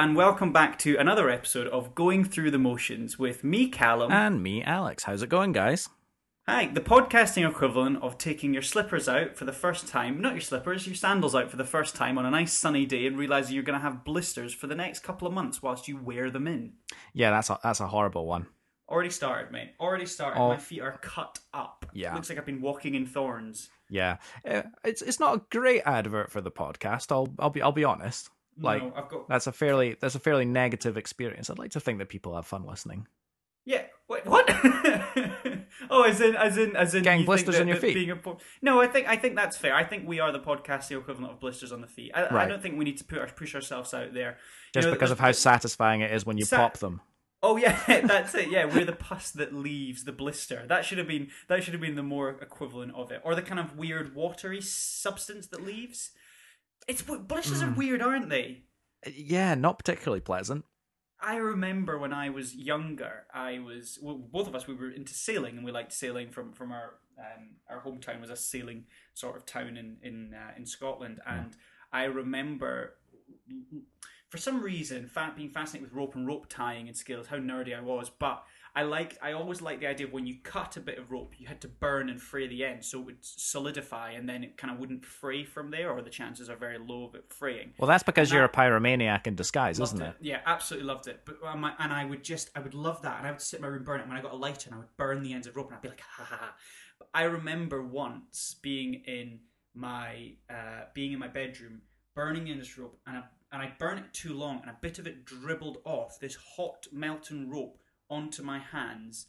and welcome back to another episode of Going Through the Motions with me, Callum. And me, Alex. How's it going, guys? Hi, the podcasting equivalent of taking your slippers out for the first time, not your slippers, your sandals out for the first time on a nice sunny day and realizing you're going to have blisters for the next couple of months whilst you wear them in. Yeah, that's a, that's a horrible one. Already started, mate. Already started. Oh. My feet are cut up. Yeah. Looks like I've been walking in thorns. Yeah, Uh, it's it's not a great advert for the podcast. I'll I'll be I'll be honest. Like no, I've got. that's a fairly that's a fairly negative experience. I'd like to think that people have fun listening. Yeah. Wait. What? oh, as in, as in, as in, Getting you blisters that- on your feet. Po- no, I think I think that's fair. I think we are the podcast the equivalent of blisters on the feet. I, I don't think we need to put our, push ourselves out there. You Just know, because of how satisfying it is when you Sa- pop them. Oh yeah, that's it. Yeah, we're the pus that leaves the blister. That should have been that should have been the more equivalent of it, or the kind of weird watery substance that leaves. It's blisters Hmm. are weird, aren't they? Yeah, not particularly pleasant. I remember when I was younger, I was well, both of us we were into sailing and we liked sailing from from our um, our hometown was a sailing sort of town in in uh, in Scotland, and I remember for some reason being fascinated with rope and rope tying and skills, how nerdy I was, but. I liked. I always liked the idea of when you cut a bit of rope, you had to burn and fray the end, so it would solidify, and then it kind of wouldn't fray from there, or the chances are very low of it fraying. Well, that's because And you're a pyromaniac in disguise, isn't it? Yeah, absolutely loved it. But um, and I would just, I would love that, and I would sit in my room burn it. When I got a lighter, and I would burn the ends of rope, and I'd be like, ha ha ha. But I remember once being in my, uh, being in my bedroom, burning in this rope, and I, and I burned it too long, and a bit of it dribbled off this hot melting rope onto my hands.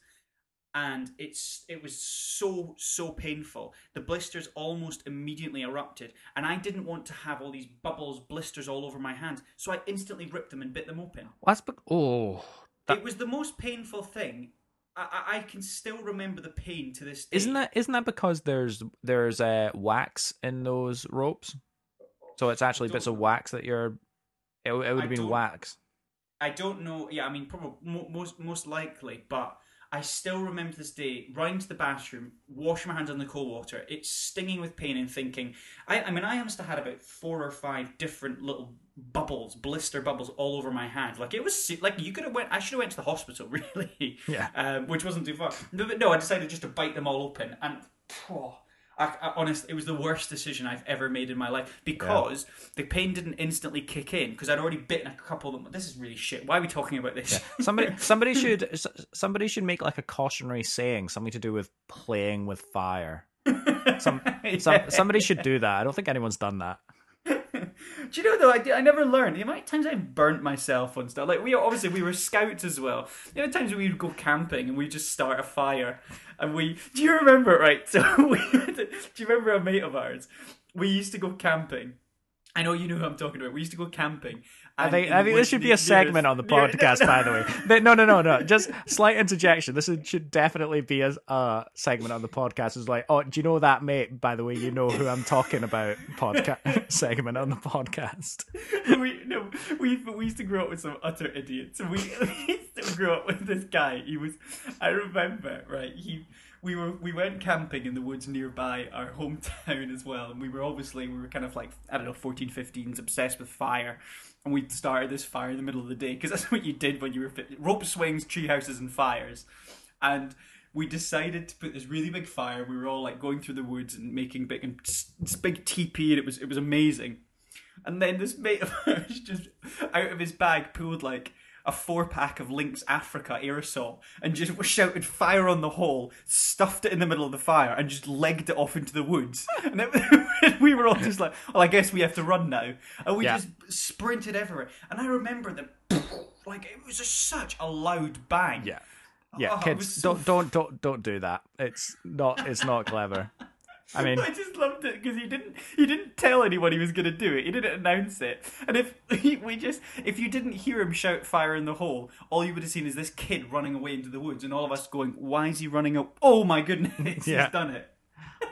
And it's it was so so painful. The blisters almost immediately erupted, and I didn't want to have all these bubbles, blisters all over my hands. So I instantly ripped them and bit them open. That's be- oh, that, It was the most painful thing. I, I, can still remember the pain to this day. isn't that isn't that because there's there's uh, wax in those ropes? So it's actually bits of wax that you're. It, it would have been wax. I don't know. Yeah, I mean, probably most most likely, but I still remember this day running to the bathroom, washing my hands in the cold water. It's stinging with pain and thinking. I, I mean, I must have had about four or five different little bubbles, blister bubbles, all over my hands. Like it was like you could have went. I should have went to the hospital, really. Yeah. Um, which wasn't too far. No, but no, I decided just to bite them all open, and oh, I, I, honest, it was the worst decision I've ever made in my life because the pain didn't instantly kick in because I'd already bitten a couple of them. This is really shit. Why are we talking about this? Somebody somebody should somebody should make like a cautionary saying, something to do with playing with fire. Some, some somebody should do that. I don't think anyone's done that. Do you know though? I, di- I never learned the amount of times I've burnt myself on stuff. Like we obviously we were scouts as well. The of times we would go camping and we just start a fire, and we. Do you remember? Right. So we. do you remember a mate of ours? We used to go camping. I know you know who I'm talking about. We used to go camping. I think I think this should be a segment on the podcast, by the way. But no, no, no, no. Just slight interjection. This is, should definitely be a uh, segment on the podcast. It's like, oh, do you know that mate? By the way, you know who I'm talking about. Podcast segment on the podcast. we no, we we used to grow up with some utter idiots. We, we used to grow up with this guy. He was, I remember, right? He, we were, we went camping in the woods nearby our hometown as well, and we were obviously we were kind of like I don't know, 14, 15s, obsessed with fire, and we started this fire in the middle of the day because that's what you did when you were fit. rope swings, tree houses, and fires, and. We decided to put this really big fire. We were all like going through the woods and making big, and this big teepee, and it was it was amazing. And then this mate of ours just out of his bag pulled like a four pack of Lynx Africa aerosol and just shouted fire on the hole, stuffed it in the middle of the fire, and just legged it off into the woods. And it, we were all just like, well, I guess we have to run now. And we Yeah. just sprinted everywhere. And I remember that, like, it was just such a loud bang. Yeah, yeah. Oh, kids, so don't don't don't don't do that. It's not it's not clever. I mean, I just loved it because he didn't he didn't tell anyone he was going to do it. He didn't announce it. And if we just if you didn't hear him shout fire in the hole, all you would have seen is this kid running away into the woods, and all of us going, "Why is he running up? Oh my goodness, Yeah. he's done it."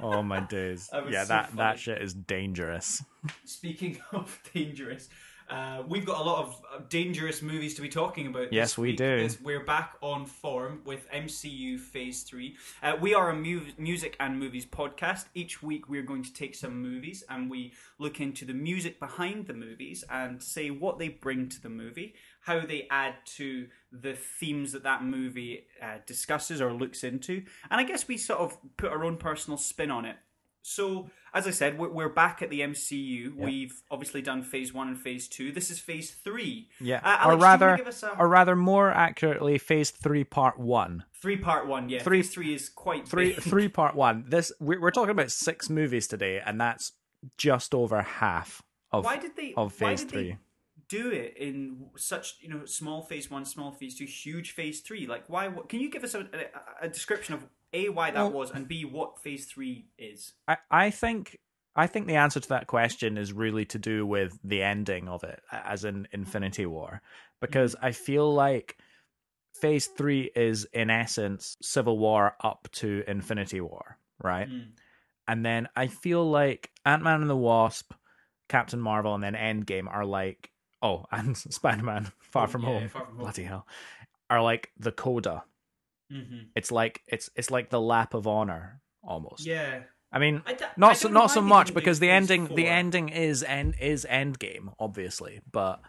oh my days. Yeah, so that funny. that shit is dangerous. Speaking of dangerous, Uh, we've got a lot of uh, dangerous movies to be talking about. Yes, we do. We're back on form with MCU Phase 3. Uh, we are a mu- music and movies podcast. Each week we're going to take some movies and we look into the music behind the movies and say what they bring to the movie, how they add to the themes that that movie uh, discusses or looks into. And I guess we sort of put our own personal spin on it. So, as I said, we're, we're back at the MCU. We've obviously done Phase One and Phase Two. This is Phase Three. Yeah, Uh, Alex, or rather, give us a or rather, more accurately, Phase Three, Part One. three part one. Yeah, Three- Phase Three is quite Three, big. three, Part One. This we're, we're talking about six movies today, and that's just over half of Why did they? of Phase Three. They do it in such you know small Phase One, small Phase Two, huge Phase Three. Like, why? What, can you give us a, a, a description of a why that Well- was, and b what Phase Three is? I, I think I think the answer to that question is really to do with the ending of it, as in Infinity War, because I feel like Phase Three is in essence Civil War up to Infinity War, right? Mm. And then I feel like Ant Man and the Wasp, Captain Marvel, and then Endgame are like oh, and Spider Man Far Oh, From yeah, Home, Far From Home. bloody hell, are like the coda. Mm-hmm. It's like it's it's like the lap of honor almost. Yeah, I mean, I d- I not so don't know not so much because the ending the ending is end is Endgame obviously, but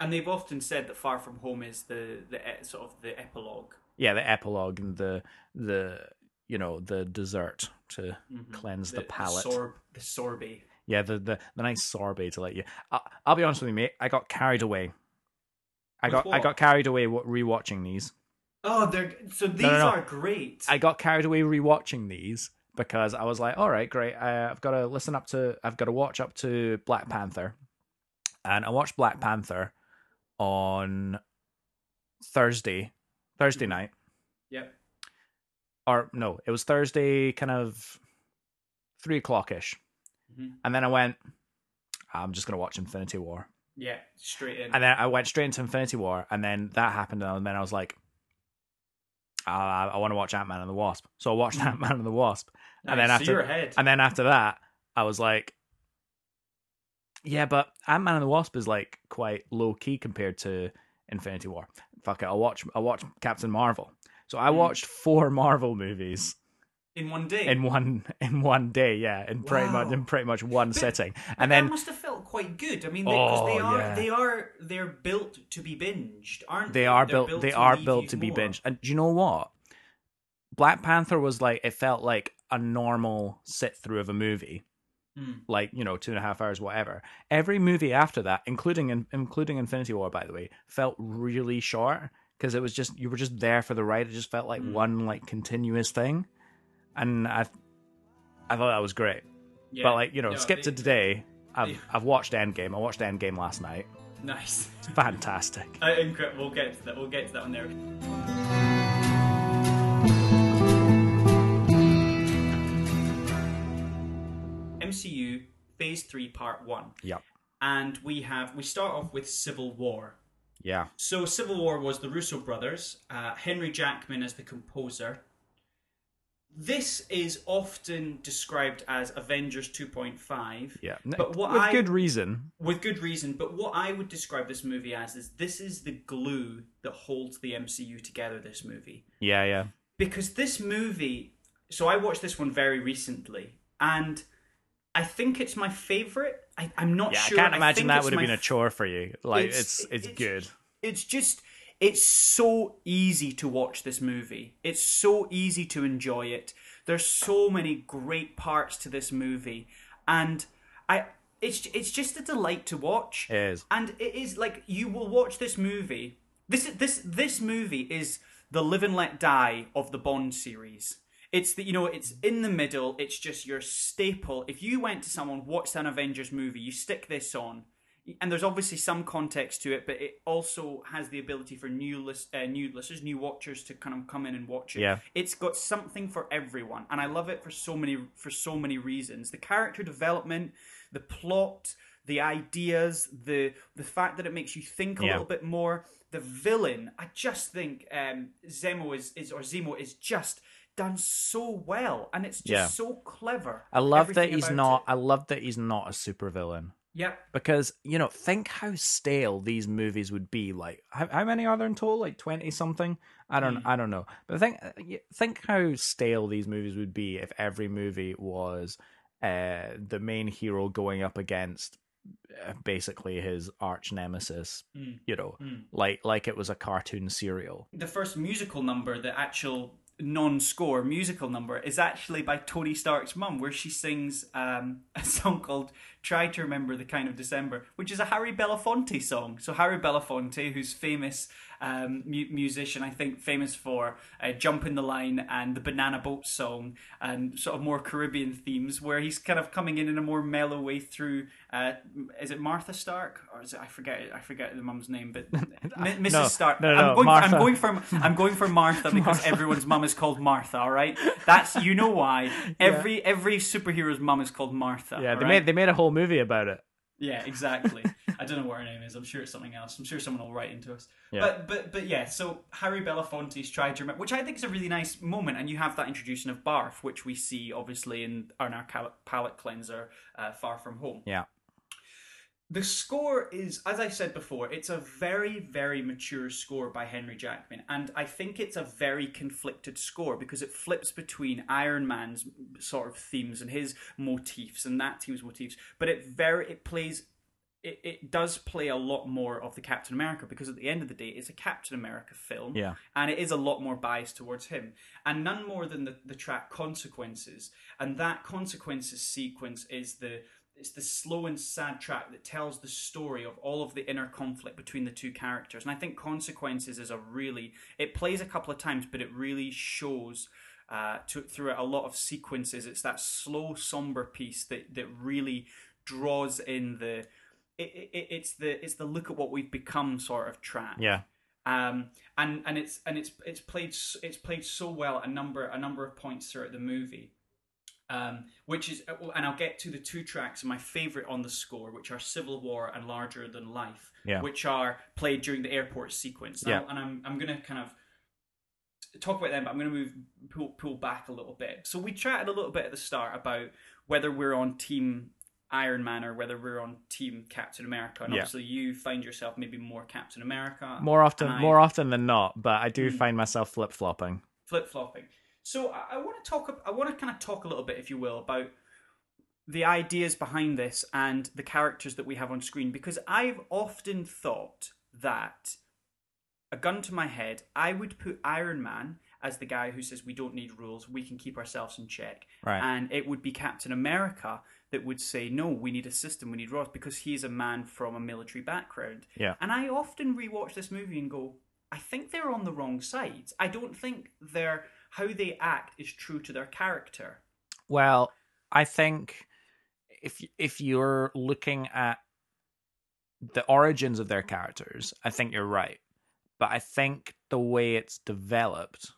and they've often said that Far From Home is the the sort of the epilogue. yeah, the epilogue and the the you know the dessert to cleanse the, palate. Mm-hmm. The, sorb, the sorbet. Yeah, the, the the nice sorbet to let you. I, I'll be honest with you, mate. I got carried away. I got I got carried away rewatching these. Oh, they're so these no, no. are great. I got carried away rewatching these because I was like, all right, great. I've got to listen up to, I've got to watch up to Black Panther, and I watched Black Panther on Thursday, Thursday Mhm. night, Yep. or no, it was Thursday, kind of three o'clock ish, Mhm. and then I went, I'm just gonna watch Infinity War, Yeah, straight in. and then I went straight into Infinity War, and then that happened, and then I was like. Uh, I want to watch Ant Man and the Wasp, so I watched Ant Man and the Wasp, and then after so. And then after that, I was like, yeah, but Ant Man and the Wasp is like quite low key compared to Infinity War. Fuck it, I'll watch. I'll watch Captain Marvel. So I Mm. watched four Marvel movies in one day. in one in one day. Yeah, in pretty much in pretty much one But- sitting. But And that then must have felt quite good. I mean, they, Oh, are yeah. they are they're built to be binged, aren't they? they are They're built. they are built to be binged. And do you know what? Black Panther was like it felt like a normal sit through of a movie. Mm. like you know two and a half hours whatever every movie after that including including infinity war by the way felt really short because it was just you were just there for the ride it just felt like Mm. one like continuous thing and i i thought that was great Yeah. but like you know No, skip to they- today i've they- i've watched endgame i watched endgame last night Nice. it's fantastic Uh, incredible. We'll get to that. We'll get to that one there. MCU Phase Three, Part One, yep and we have we start off with Civil War. yeah So Civil War was the Russo brothers, uh, Henry Jackman as the composer. This is often described as Avengers 2.5. yeah But what with I- good reason With good reason, but what I would describe this movie as is this is the glue that holds the MCU together, this movie. yeah yeah Because this movie, so I watched this one very recently, and I think it's my favorite. I, I'm not yeah sure. i can't imagine think that would have been a chore for you like It's- it's it's, it's- good it's just it's so easy to watch this movie. It's so easy to enjoy it. There's so many great parts to this movie. And i it's it's just a delight to watch. It is. And it is like you will watch this movie. This this this movie is the live and let die of the bond series. It's the you know it's in the middle. It's just your staple. If you went to someone watched an avengers movie you stick this on and there's obviously some context to it but it also has the ability for new list, uh, new listeners new watchers to kind of come in and watch it Yeah. it's got something for everyone and i love it for so many for so many reasons the character development the plot the ideas the the fact that it makes you think a Yeah. little bit more the villain i just think um zemo is, is or zemo is just done so well and it's just Yeah. so clever I love that he's not. it. I love that he's not a supervillain. Yep. because you know think how stale these movies would be like how, how many are there in total like 20 something i don't Mm. i don't know but think think how stale these movies would be if every movie was uh the main hero going up against uh, basically his arch nemesis Mm. you know Mm. like like it was a cartoon serial The first musical number, the actual non-score musical number, is actually by Tony Stark's mum, where she sings um, a song called "Try to Remember the Kind of December," which is a Harry Belafonte song. So Harry Belafonte, who's famous um, mu- musician, I think famous for uh, "Jump in the Line" and the Banana Boat song, and sort of more Caribbean themes, where he's kind of coming in in a more mellow way through. Uh, is it Martha Stark or is it I forget I forget the mum's name, but Mrs. No, Stark. no, no, I'm, going Martha. For, I'm going for I'm going for Martha because everyone's mum is called Martha. All right, that's you know why every every superhero's mum is called Martha. yeah they right? made they made a whole movie about it Yeah, exactly. I don't know what her name is. I'm sure it's something else. I'm sure someone will write into us. Yeah. But but but yeah. So Harry Belafonte's tried to remember, which I think is a really nice moment, and you have that introduction of Barf, which we see obviously in, in our palate cleanser, uh, Far From Home. yeah The score is, as I said before, it's a very, very mature score by Henry Jackman, and I think it's a very conflicted score because it flips between Iron Man's sort of themes and his motifs and that team's motifs, but it very it plays. It, it does play a lot more of the Captain America because at the end of the day, it's a Captain America film. Yeah. And it is a lot more biased towards him. And none more than the, the track consequences. And that consequences sequence is the it's the slow and sad track that tells the story of all of the inner conflict between the two characters. And i think consequences is a really it plays a couple of times but it really shows uh, to, through a lot of sequences it's that slow somber piece that, that really draws in the it, it, it's the it's the look at what we've become sort of track. Yeah. Um, and and it's and it's it's played it's played so well a number a number of points throughout the movie, um, which is and I'll get to the two tracks my favorite on the score, which are Civil War and Larger Than Life, Yeah. which are played during the airport sequence. Yeah. Now, and I'm I'm gonna kind of talk about them, but I'm going to move pull, pull back a little bit. So we chatted a little bit at the start about whether we're on team Iron Man or whether we're on team Captain America, and Yeah. obviously you find yourself maybe more Captain America, more often more often than not but i do Mm. find myself flip-flopping flip flopping. So I, I want to talk. I want to kind of talk a little bit, if you will, about the ideas behind this and the characters that we have on screen because I've often thought that a gun to my head, I would put Iron Man as the guy who says we don't need rules, we can keep ourselves in check. Right. And it would be Captain America that would say, no, we need a system, we need rules, because he's a man from a military background. Yeah. And I often rewatch this movie and go, I think they're on the wrong sides. I don't think their how they act is true to their character. Well, I think if if you're looking at the origins of their characters, I think you're right. But I think the way it's developed,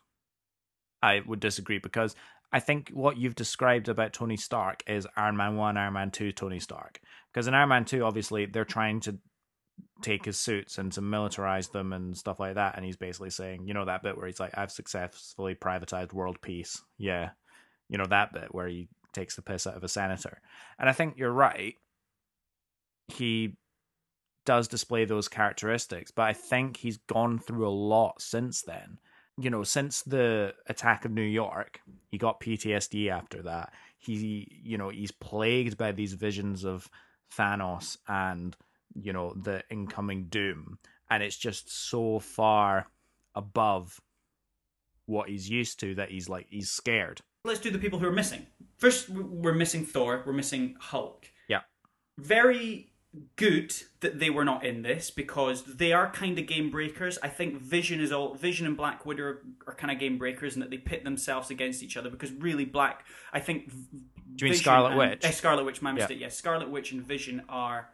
I would disagree because I think what you've described about Tony Stark is Iron Man 1, Iron Man 2, Tony Stark. Because in Iron Man 2, obviously, they're trying to take his suits and to militarize them and stuff like that. And he's basically saying, you know, that bit where he's like, I've successfully privatized world peace. Yeah. You know, that bit where he takes the piss out of a senator. And I think you're right. He does display those characteristics, but I think he's gone through a lot since then. You know, since the attack of New York, he got PTSD after that. He, you know, he's plagued by these visions of Thanos and, you know, the incoming doom. And it's just so far above what he's used to that he's like, he's scared. Let's do the people who are missing. First, we're missing Thor. We're missing Hulk. Yeah. Very good that they were not in this because they are kind of game breakers. I think Vision is all Vision and Black Widow are, are kind of game breakers and that they pit themselves against each other because really Black. I think. Do you mean Scarlet and, Witch? eh, Scarlet Witch, my Yeah. mistake. Yes, Scarlet Witch and Vision are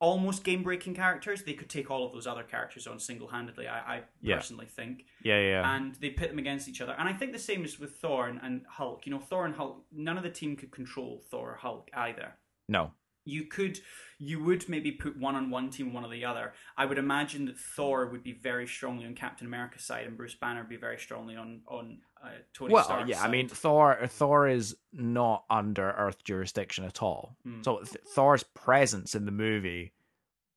almost game breaking characters. They could take all of those other characters on single handedly. I, I Yeah. personally think Yeah, yeah, and they pit them against each other. And I think the same is with Thor and, and Hulk. You know, Thor and Hulk, none of the team could control Thor or Hulk either. no. You could you would maybe put one on one team, one on the other. I would imagine that Thor would be very strongly on Captain America's side, and Bruce Banner would be very strongly on on uh, Tony well, Stark's yeah, I mean Thor. Thor is not under Earth jurisdiction at all. Hmm. So th- Thor's presence in the movie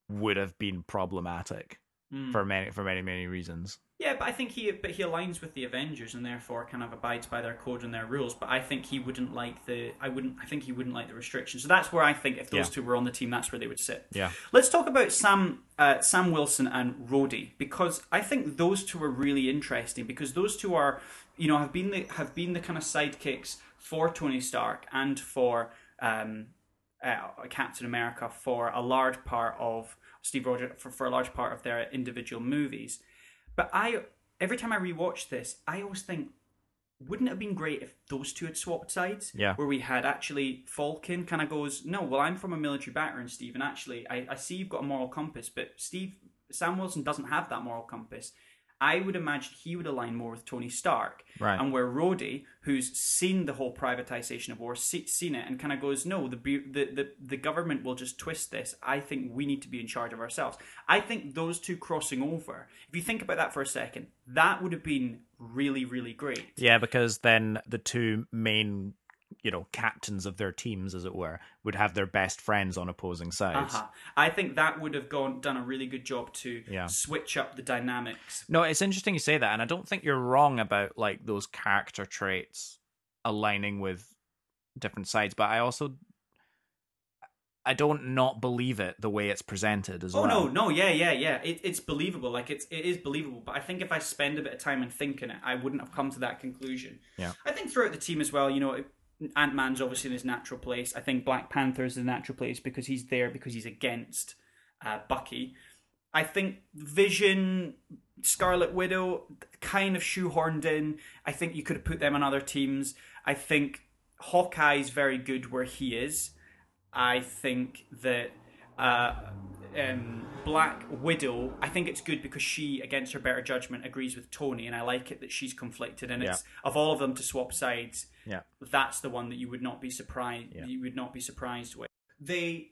would have been problematic Mm. for many for many many reasons. Yeah, but I think he but he aligns with the Avengers and therefore kind of abides by their code and their rules. But I think he wouldn't like the I wouldn't I think he wouldn't like the restrictions. So that's where I think if those Yeah. two were on the team, that's where they would sit. Yeah. Let's talk about Sam uh, Sam Wilson and Rhodey because I think those two are really interesting because those two are you know have been the have been the kind of sidekicks for Tony Stark and for um, uh, Captain America for a large part of Steve Rogers for, for a large part of their individual movies. But I every time I rewatch this, I always think, wouldn't it have been great if those two had swapped sides? Yeah. Where we had actually Falcon kind of goes, no, well, I'm from a military background, Steve, and actually, I, I see you've got a moral compass, but Steve Sam Wilson doesn't have that moral compass. I would imagine he would align more with Tony Stark, Right. and where Rhodey, who's seen the whole privatization of war, see, seen it, and kind of goes, no, the, the the the government will just twist this. I think we need to be in charge of ourselves. I think those two crossing over. If you think about that for a second, that would have been really really great. Yeah, because then the two main, you know, captains of their teams, as it were, would have their best friends on opposing sides. Uh-huh. I think that would have gone done a really good job to Yeah. switch up the dynamics. No, it's interesting you say that, and I don't think you're wrong about like those character traits aligning with different sides, but I also I don't not believe it the way it's presented as Oh well. Oh no, no, yeah, yeah, yeah. It, it's believable. Like it's it is believable. But I think if I spend a bit of time and thinking it, I wouldn't have come to that conclusion. Yeah. I think throughout the team as well, you know, Ant Man's obviously in his natural place. I think Black Panther's in the natural place because he's there because he's against uh, Bucky. I think Vision, Scarlet Widow, kind of shoehorned in. I think you could have put them on other teams. I think Hawkeye's very good where he is. I think that uh, um, Black Widow, I think it's good because she, against her better judgment, agrees with Tony, and I like it that she's conflicted. And it's of all of them to swap sides, Yeah. that's the one that you would not be surprised. Yeah. You would not be surprised with. They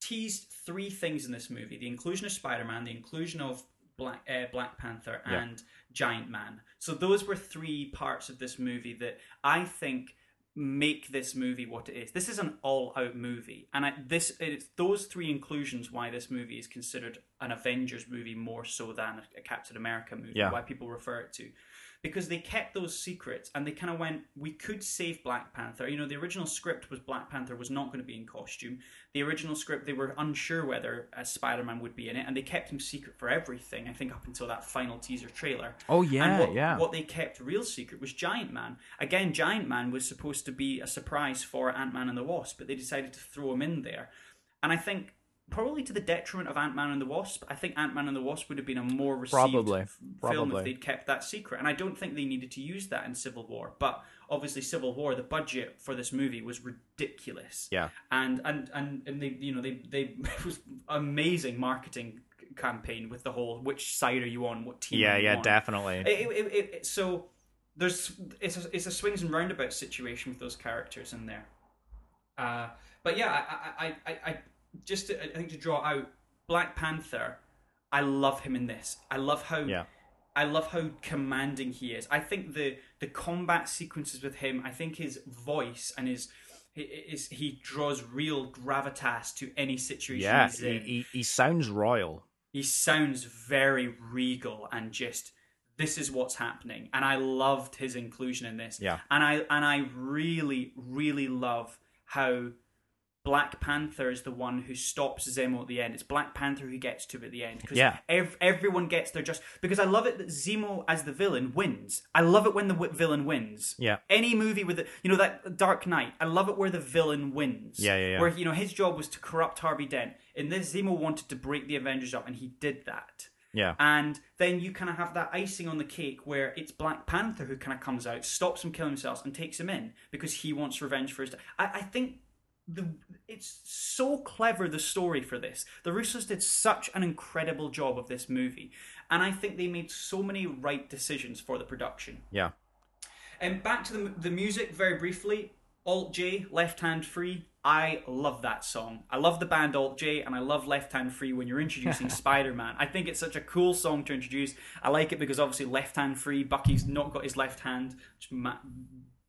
teased three things in this movie: the inclusion of Spider-Man, the inclusion of Black uh, Black Panther, Yeah. and Giant Man. So those were three parts of this movie that I think make this movie what it is. This is an all-out movie, and I, this it's those three inclusions why this movie is considered an Avengers movie more so than a, a Captain America movie. Yeah. Why people refer it to. Because they kept those secrets and they kind of went, we could save Black Panther. You know, the original script was Black Panther was not going to be in costume. The original script, they were unsure whether uh, Spider Man would be in it, and they kept him secret for everything, I think, up until that final teaser trailer. Oh yeah, what, yeah. what they kept real secret was Giant Man. Again, Giant Man was supposed to be a surprise for Ant Man and the Wasp, but they decided to throw him in there. And I think probably to the detriment of Ant Man and the Wasp, I think Ant Man and the Wasp would have been a more received Probably. f- film Probably. if they'd kept that secret. And I don't think they needed to use that in Civil War. But obviously, Civil War, the budget for this movie was ridiculous Yeah. and and and and they you know they they it was amazing marketing campaign with the whole which side are you on what team Yeah, are you yeah, on? definitely. It, it, it, it, so there's it's a, it's a swings and roundabouts situation with those characters in there uh but yeah I I I, I just to, I think to draw out Black Panther I love him in this I love how Yeah. I love how commanding he is. I think the the combat sequences with him, I think his voice and his is he draws real gravitas to any situation Yeah, he's he, he, he sounds royal. He sounds very regal and just this is what's happening. And I loved his inclusion in this. Yeah. And I and I really really love how Black Panther is the one who stops Zemo at the end. It's Black Panther who gets to it at the end because Yeah. ev- everyone gets their just because I love it that Zemo as the villain wins. I love it when the w- villain wins. Yeah. Any movie with it, you know that Dark Knight. I love it where the villain wins. Yeah, yeah, yeah. Where you know his job was to corrupt Harvey Dent. In this, Zemo wanted to break the Avengers up, and he did that. Yeah. And then you kind of have that icing on the cake where it's Black Panther who kind of comes out, stops him killing himself, and takes him in because he wants revenge for his. I, I think the it's so clever the story for this. The Russos did such an incredible job of this movie, and I think they made so many right decisions for the production. Yeah. And back to the the music very briefly. Alt J, left hand free. I love that song. I love the band Alt J, and I love Left Hand Free when you're introducing Spider Man. I think it's such a cool song to introduce. I like it because obviously Left Hand Free, Bucky's not got his left hand, which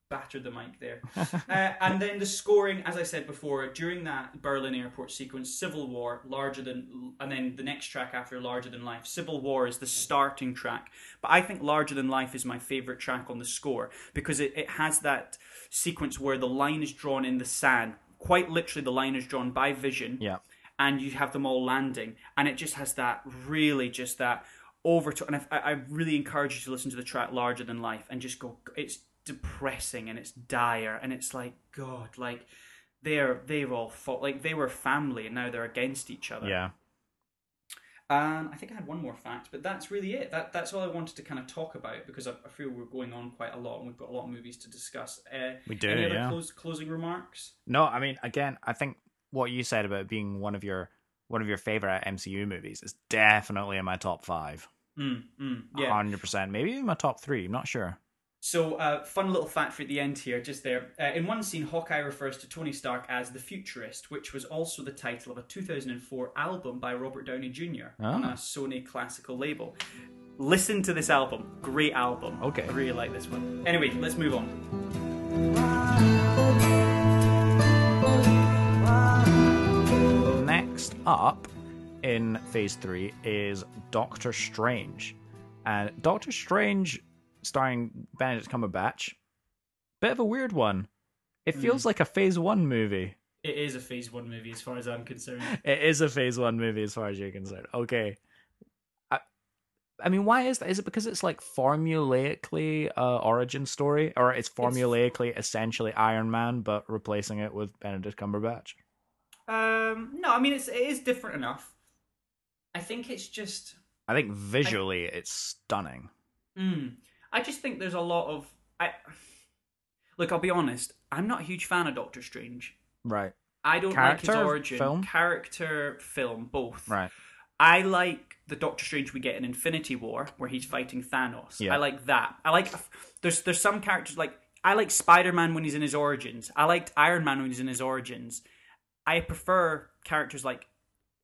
battered the mic there. uh, and then the scoring, as I said before, during that Berlin airport sequence, Civil War, larger than, and then the next track after Larger Than Life. Civil War is the starting track, but I think Larger Than Life is my favorite track on the score because it, it has that sequence where the line is drawn in the sand. Quite literally, the line is drawn by Vision Yeah. and you have them all landing, and it just has that really just that over to. And I, I really encourage you to listen to the track "Larger Than Life" and just go. It's depressing and it's dire, and it's like God, like they're they've all fought like they were family, and now they're against each other. Yeah. Um, I think I had one more fact, but that's really it. That that's all I wanted to kind of talk about because I, I feel we're going on quite a lot, and we've got a lot of movies to discuss. Uh, We do, Any other yeah. close, closing remarks? No, I mean, again, I think what you said about being one of your one of your favorite MCU movies is definitely in my top five. Mm, mm, yeah. Hundred percent, maybe even my top three. I'm not sure. So, uh, fun little fact for at the end here, just there. Uh, in one scene, Hawkeye refers to Tony Stark as the Futurist, which was also the title of a 2004 album by Robert Downey Jr. on Ah. a Sony classical label. Listen to this album. Great album. Okay. I really like this one. Anyway, let's move on. Next up in phase three is Doctor Strange. And Doctor Strange, starring Benedict Cumberbatch, bit of a weird one. It feels like a phase one movie. It is a Phase 1 movie as far as I'm concerned. It is a phase one movie as far as you're concerned. Okay. I, I mean, why is that? Is it because it's like formulaically uh, origin story, or it's formulaically essentially Iron Man, but replacing it with Benedict Cumberbatch? Um, no, I mean, it's, it is different enough. I think it's just. I think visually it's stunning. Mm. I just think there's a lot of. I look. I'll be honest. I'm not a huge fan of Doctor Strange. Right. I don't Character, like his origin. film? Character, film, both. Right. I like the Doctor Strange we get in Infinity War, where he's fighting Thanos. Yeah. I like that. I like. There's there's some characters like I like Spider Man when he's in his origins. I liked Iron Man when he's in his origins. I prefer characters like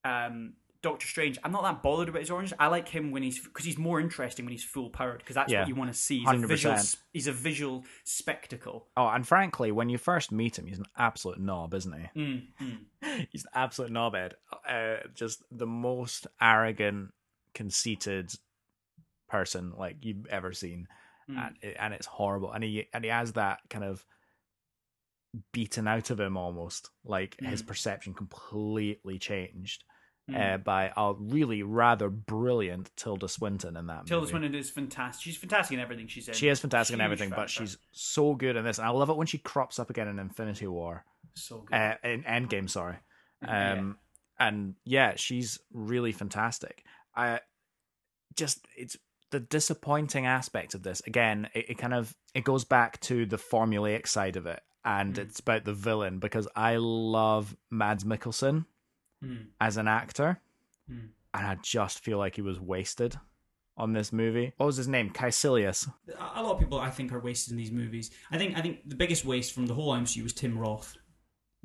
um, Doctor Strange. I'm not that bothered about his origins. I like him when he's because he's more interesting when he's full powered because that's Yeah. what you want to see. He's a 100%. visual. He's a visual spectacle. Oh, and frankly, when you first meet him, he's an absolute knob, isn't he? Mm, mm. he's an absolute knobhead. Uh, just the most arrogant, conceited person like you've ever seen, Mm. and it, and it's horrible. And he and he has that kind of beaten out of him almost, like his Mm. perception completely changed. Mm. Uh, by a really rather brilliant Tilda Swinton in that Tilda movie. Swinton is fantastic. She's fantastic in everything she's in. She is fantastic in everything, but she's so good in this. And I love it when she crops up again in Infinity War so good. uh, in Endgame, sorry. Yeah. Um, and yeah, she's really fantastic. I just it's the disappointing aspect of this. Again, it, it kind of it goes back to the formulaic side of it, and Mm. it's about the villain because I love Mads Mikkelsen Mm. as an actor, Mm. and I just feel like he was wasted on this movie. What was his name? Kaecilius. a lot of people I think are wasted in these movies. I think I think the biggest waste from the whole MCU was Tim Roth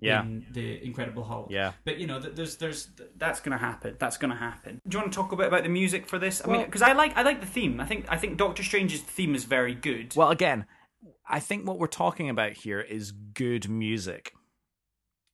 Yeah, in the Incredible Hulk. yeah. But you know, there's there's that's gonna happen. That's gonna happen. Do you want to talk a bit about the music for this? I mean, because I like I like the theme. I think I think Doctor Strange's theme is very good. Well, again, I think what we're talking about here is good music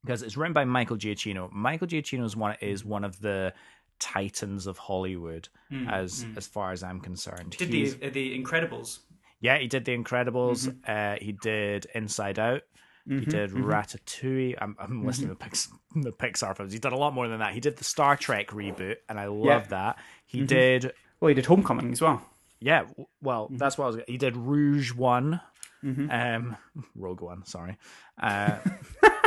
because it's written by Michael Giacchino. Michael Giacchino is one is one of the titans of Hollywood, Mm, as mm. as far as I'm concerned. Did He's- the uh, the Incredibles? yeah, he did The Incredibles. Mm-hmm. Uh, he did Inside Out. He did Ratatouille. I'm, I'm listening to the, Pix, the Pixar films. He's done a lot more than that. He did the Star Trek reboot, and I love Yeah. Mm-hmm. that. He did Well, he did Homecoming as well. yeah, well, Mm-hmm. that's what I was. He did Rouge One, um, Rogue One. Sorry, uh,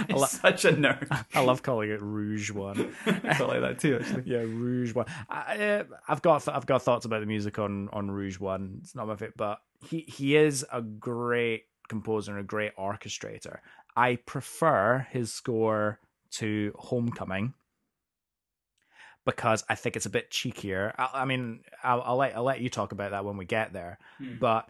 He's such a nerd. I love calling it Rouge One. I like that too, actually. yeah, Rouge One. I, uh, I've got I've got thoughts about the music on on Rouge One. It's not my favorite, but he he is a great composer and a great orchestrator. I prefer his score to Homecoming because I think it's a bit cheekier. I, I mean, I'll, I'll let I'll let you talk about that when we get there. Hmm. But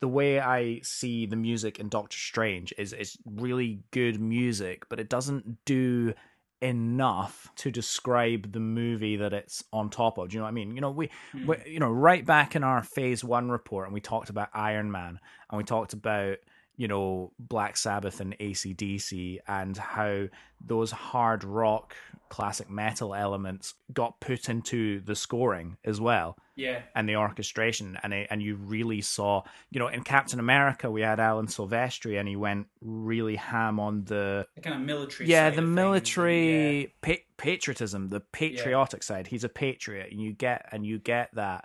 the way I see the music in Doctor Strange is it's really good music, but it doesn't do enough to describe the movie that it's on top of. Do you know what I mean? You know, we, Hmm. we you know, right back in our phase one report and we talked about Iron Man and we talked about, you know, Black Sabbath and ACDC and how those hard rock classic metal elements got put into the scoring as well Yeah. and the orchestration and it, and you really saw you know in Captain America we had Alan Silvestri and he went really ham on the The kind of military. yeah the military yeah. pa- patriotism the patriotic side he's a patriot and you get and you get that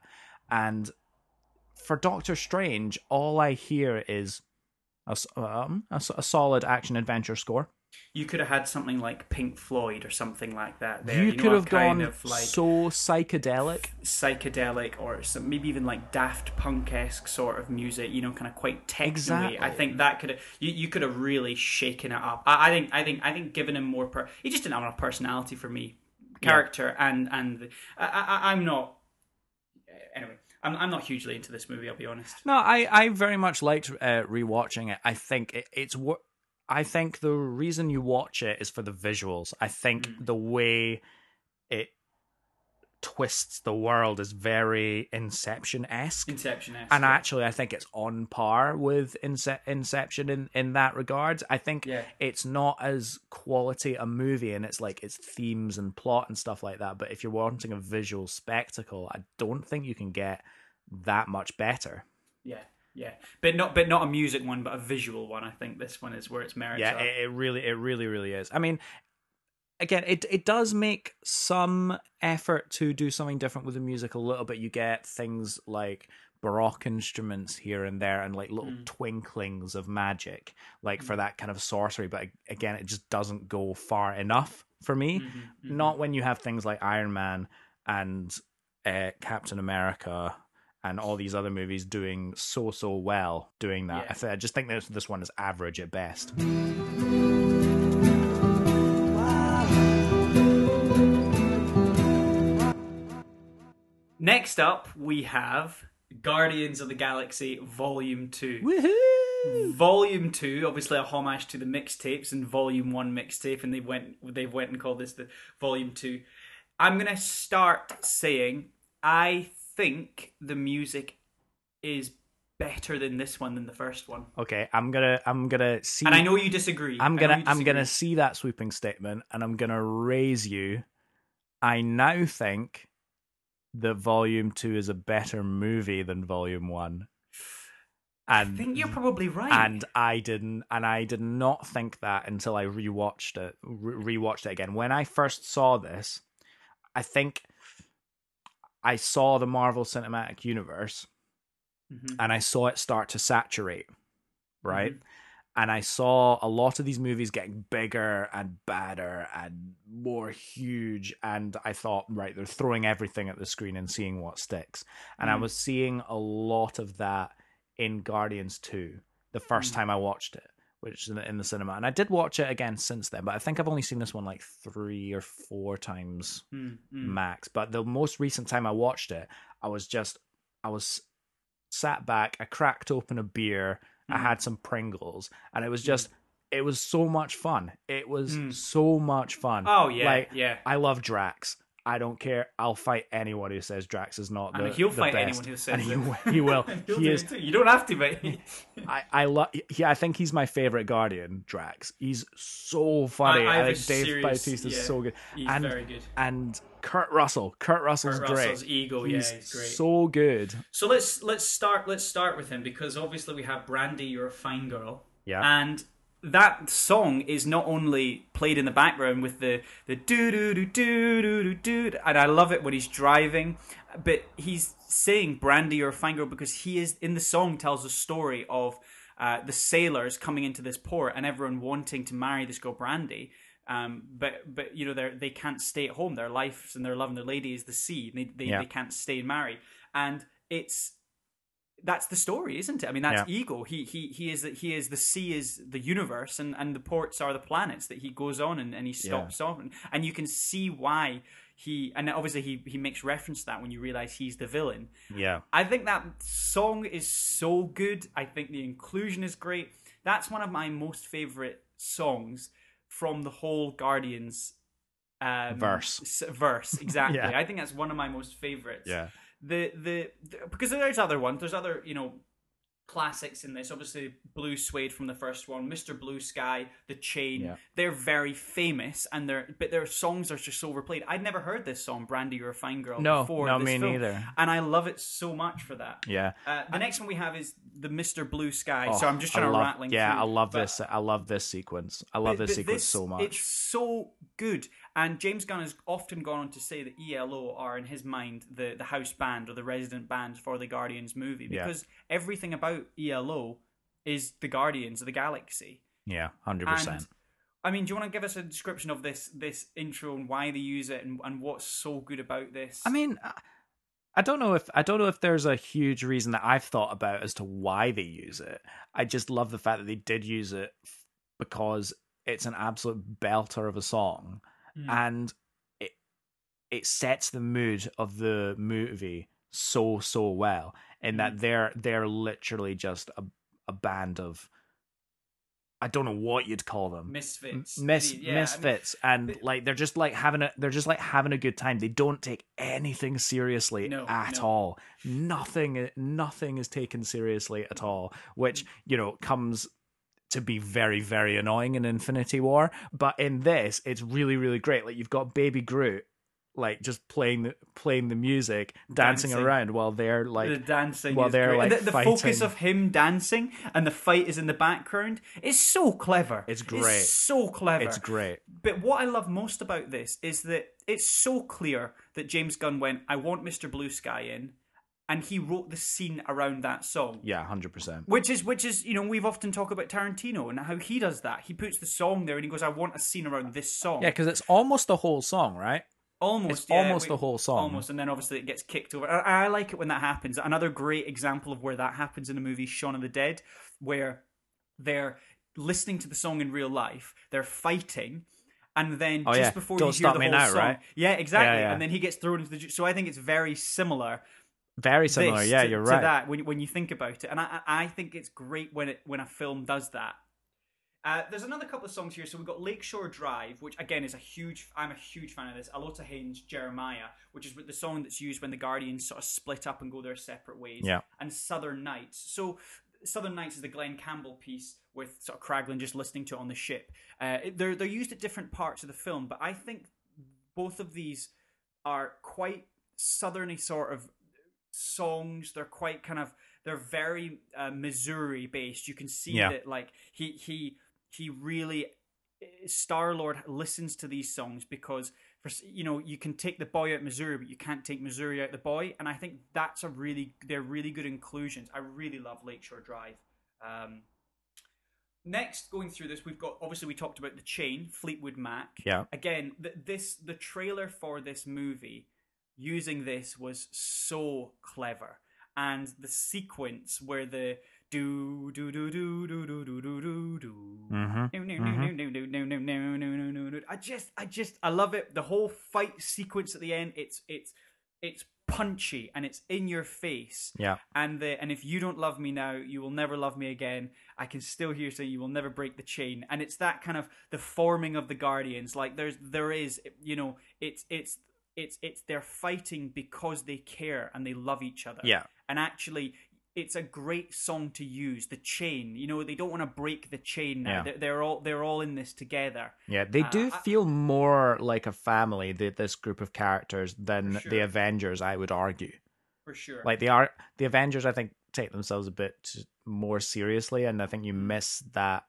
and for Doctor Strange all I hear is a, um, a, a solid action adventure score You could have had something like Pink Floyd or something like that. There, you, know, could a have kind gone of like so psychedelic psychedelic or some, maybe even like Daft Punk esque sort of music. You know, kind of quite techno Exactly. I think that could have you, you could have really shaken it up. I, I think I think I think given him more per he just didn't have enough personality for me, character and and I, I, I'm not anyway. I'm I'm not hugely into this movie. I'll be honest. No, I, I very much liked uh, rewatching it. I think it, it's what I think the reason you watch it is for the visuals. I think Mm. the way it twists the world is very Inception esque. Inception. esque. And actually, I think it's on par with Ince- Inception in, in that regard. I think Yeah. it's not as quality a movie and it's like its themes and plot and stuff like that. But if you're wanting a visual spectacle, I don't think you can get that much better. Yeah, yeah, but not but not a music one, but a visual one. I think this one is where its merits yeah it, it really it really really is i mean again it it does make some effort to do something different with the music a little bit you get things like baroque instruments here and there and like little Mm. twinklings of magic like for that kind of sorcery but again it just doesn't go far enough for me Mhm, mhm. not when you have things like iron man and uh, captain america and all these other movies doing so so well doing that Yeah. I, th- I just think this this one is average at best Next up, we have Guardians of the Galaxy Volume Two. Woohoo! Volume Two, obviously a homage to the mixtapes and Volume One mixtape, and they went they went and called this the Volume Two. I'm gonna start saying I think the music is better than this one than the first one, Okay, I'm gonna I'm gonna see. and I know you disagree. I'm gonna I'm gonna see that sweeping statement, and I'm gonna raise you. I now think that Volume Two is a better movie than Volume One, And, I think you're probably right. and I didn't and I did not think that until I rewatched it re- rewatched it again. When I first saw this, I think I saw the Marvel Cinematic Universe Mhm. and I saw it start to saturate, right? Mhm. And I saw a lot of these movies getting bigger and badder and more huge. And I thought, right, they're throwing everything at the screen and seeing what sticks. And I Mm. was seeing a lot of that in Guardians 2 the first Mm. time I watched it, which is in the, in the cinema. And I did watch it again since then, but I think I've only seen this one like three or four times Mm, mm. max. But the most recent time I watched it, I was just, I was sat back, I cracked open a beer, I Mhm. had some Pringles, and it was just, it was so much fun. It was Mm. so much fun. Oh yeah, Like, yeah. I love Drax. I don't care. I'll fight anyone who says Drax is not the And he'll the fight best. anyone who says and he, he will. He is too. You don't have to, but I, I love. Yeah, I think he's my favorite Guardian. Drax. He's so funny. I- I I, think Dave Bautista is yeah. so good. he's and very good. and Kurt Russell. Kurt Russell's Kurt great. Russell's ego, yeah, he's, he's great. so good. So let's let's start let's start with him because obviously we have Brandy, you're a fine girl, Yeah. and that song is not only played in the background with the the do do do do do do do, and I love it when he's driving, but he's saying Brandy, you're a fine girl because he is in the song tells the story of uh, the sailors coming into this port and everyone wanting to marry this girl Brandy. Um, but but you know they they can't stay at home. Their lives and their love and their lady is the sea. They they, Yeah. they can't stay and marry, and it's that's the story, isn't it? I mean, that's ego. He he he is that he is the sea is the universe, and and the ports are the planets that he goes on and, and he stops off, and, and you can see why he and obviously he he makes reference to that when you realize he's the villain. Yeah. I think that song is so good. I think the inclusion is great. That's one of my most favorite songs from the whole Guardians um, Verse. verse, exactly. Yeah. I think that's one of my most favorites. Yeah. The, the the because there's other ones. There's other you know classics in this. Obviously, Blue Swede from the first one, Mr. Blue Sky, The Chain. Yeah. They're very famous, and their but their songs are just so overplayed. I'd never heard this song, "Brandy, You're a Fine Girl." No, before no, this me film, neither. And I love it so much for that. Yeah. Uh, the next one we have is the Mr. Blue Sky. Oh, so I'm just I trying to love- rattling. Yeah, through, I love but- this. I love this sequence. I love but- this but sequence so much. It's so good. And James Gunn has often gone on to say that ELO are, in his mind, the, the house band or the resident band for the Guardians movie Yeah. because everything about ELO is the Guardians of the Galaxy. Yeah, hundred And percent. I mean, do you want to give us a description of this this intro and why they use it and, and what's so good about this? I mean, I- I don't know if I don't know if there's a huge reason that I've thought about as to why they use it. I just love the fact that they did use it because it's an absolute belter of a song, Mm. and it it sets the mood of the movie so so well. In that Mhm. they're they're literally just a a band of I don't know what you'd call them. misfits, Mis- Yeah, I mean, misfits and like they're just like having a they're just like having a good time they don't take anything seriously No, at no. all nothing nothing is taken seriously at all which you know comes to be very very annoying in infinity war but in this it's really really great like you've got baby groot like just playing the playing the music dancing, Dancing. around while they're like the dancing while they're, great. Like, the, the focus of him dancing and the fight is in the background is so clever. It's great. so clever. it's great But what I love most about this is that it's so clear that James Gunn went, I want Mr. Blue Sky in, and he wrote the scene around that song. yeah 100% Which is, which is, you know, we've often talked about Tarantino and how he does that. He puts the song there and he goes, "I want a scene around this song." yeah because it's almost the whole song right almost, yeah, almost we- the whole song. almost, and then obviously it gets kicked over. I, I like it when that happens. Another great example of where that happens in the movie Shaun of the Dead, where they're listening to the song in real life, they're fighting. And then Oh, just yeah. before Don't you hear the whole Now, song, right? yeah, exactly. Yeah, yeah. And then he gets thrown into the. So I think it's very similar very similar this yeah to, you're right. to that when when you think about it, and I I think it's great when it when a film does that. Uh, there's another couple of songs here. So we've got Lakeshore Drive, which again is a huge. I'm a huge fan of this. Aliotta Haynes, Jeremiah, which is the song that's used when the Guardians sort of split up and go their separate ways. Yeah. And Southern Nights. So Southern Nights is the Glen Campbell piece with sort of Kraglin just listening to it on the ship. Uh, they're they're used at different parts of the film, but I think both of these are quite southerny sort of songs. They're quite kind of they're very uh, Missouri based. You can see Yeah. that like he he he really Star Lord listens to these songs because for you know you can take the boy out Missouri, but you can't take Missouri out the boy. And I think that's a really they're really good inclusions. I really love Lakeshore Drive. Um, next, going through this, we've got obviously we talked about the chain Fleetwood Mac. Yeah. Again, th- this the trailer for this movie using this was so clever, and the sequence where the do do do do do do do do do do. Mhm. No. I just, I just, I love it. The whole fight sequence at the end, it's, it's, it's punchy and it's in your face. yeah And the, and if you don't love me now, you will never love me again. I can still hear you say you will never break the chain. And it's that kind of the forming of the guardians. Like there's, there is, you know, it's, it's, it's, it's they're fighting because they care and they love each other yeah and actually it's a great song to use the chain you know they don't want to break the chain now Yeah. they're, they're all they're all in this together Yeah, they do Uh, I- feel more like a family, the, this group of characters, than For the. Avengers, I would argue. for sure Like they are the Avengers, I think, take themselves a bit more seriously, and I think Mm. you miss that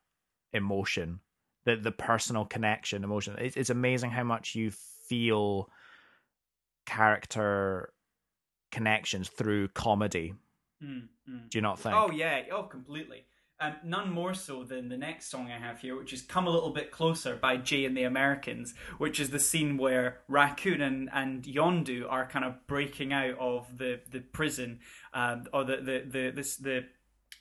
emotion, the the personal connection, emotion. It's, it's amazing how much you feel character connections through comedy. Mm, mm. Do you not think? oh yeah oh completely um, none more so than the next song I have here, which is "Come a Little Bit Closer" by Jay and the Americans, which is the scene where Raccoon and, and Yondu are kind of breaking out of the, the prison, um, or the the the this, the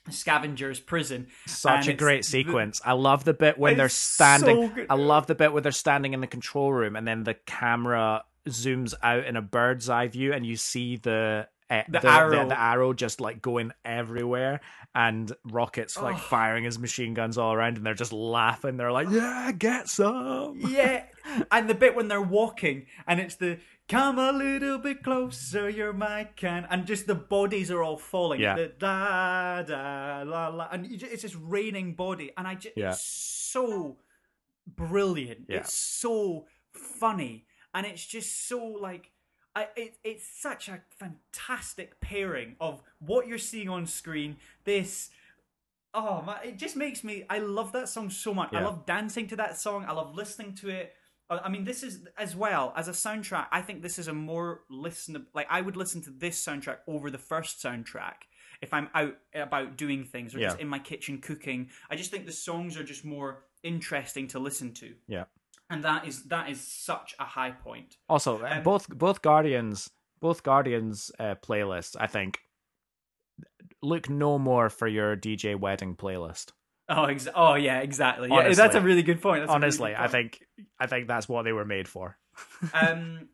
scavengers prison. Such And a great the- sequence. I love the bit when they're standing. so. I love the bit where they're standing in the control room and then the camera zooms out in a bird's eye view, and you see the. Uh, The arrow. the, the arrow just like going everywhere, and rockets like Oh. firing his machine guns all around, and they're just laughing. They're like, "Yeah, get some." Yeah, and the bit when they're walking, and it's the "Come a little bit closer, you're my kind," and just the bodies are all falling. Yeah. The da da la la, and it's just raining body, and I just Yeah. it's so brilliant. Yeah. It's so funny, and it's just so like. I, it, it's such a fantastic pairing of what you're seeing on screen. This Oh man, it just makes me. I love that song so much. I love dancing to that song. I love listening to it. I I mean, this is as well as a soundtrack. I think this is a more listen. Like I would listen to this soundtrack over the first soundtrack if I'm out about doing things or just in my kitchen cooking. I just think the songs are just more interesting to listen to, Yeah. And that is that is such a high point. Also, uh, Um, both both Guardians, both Guardians uh, playlists, I think, look no more for your DJ wedding playlist. Oh, ex- oh yeah, exactly. Yeah, that's a really good point. That's a really Honestly, good I think I think that's what they were made for. um,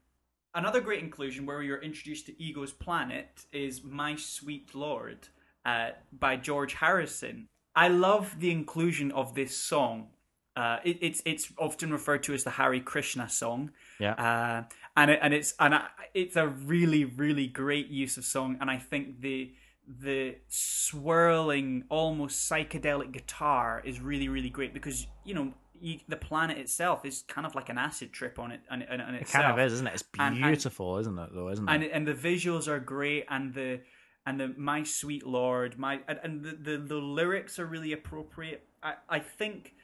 another great inclusion where you're introduced to Ego's Planet is My Sweet Lord uh, by George Harrison. I love the inclusion of this song. Uh, it, it's it's often referred to as the Hare Krishna song, Yeah. uh, and it, and it's and I, it's a really really great use of song, and I think the the swirling almost psychedelic guitar is really really great because you know you, the planet itself is kind of like an acid trip on it on, on, on It kind of is, isn't it? It's And- and- beautiful, isn't it? Though, isn't it? and and the visuals are great and the and the my sweet lord my and, and the, the the lyrics are really appropriate i i think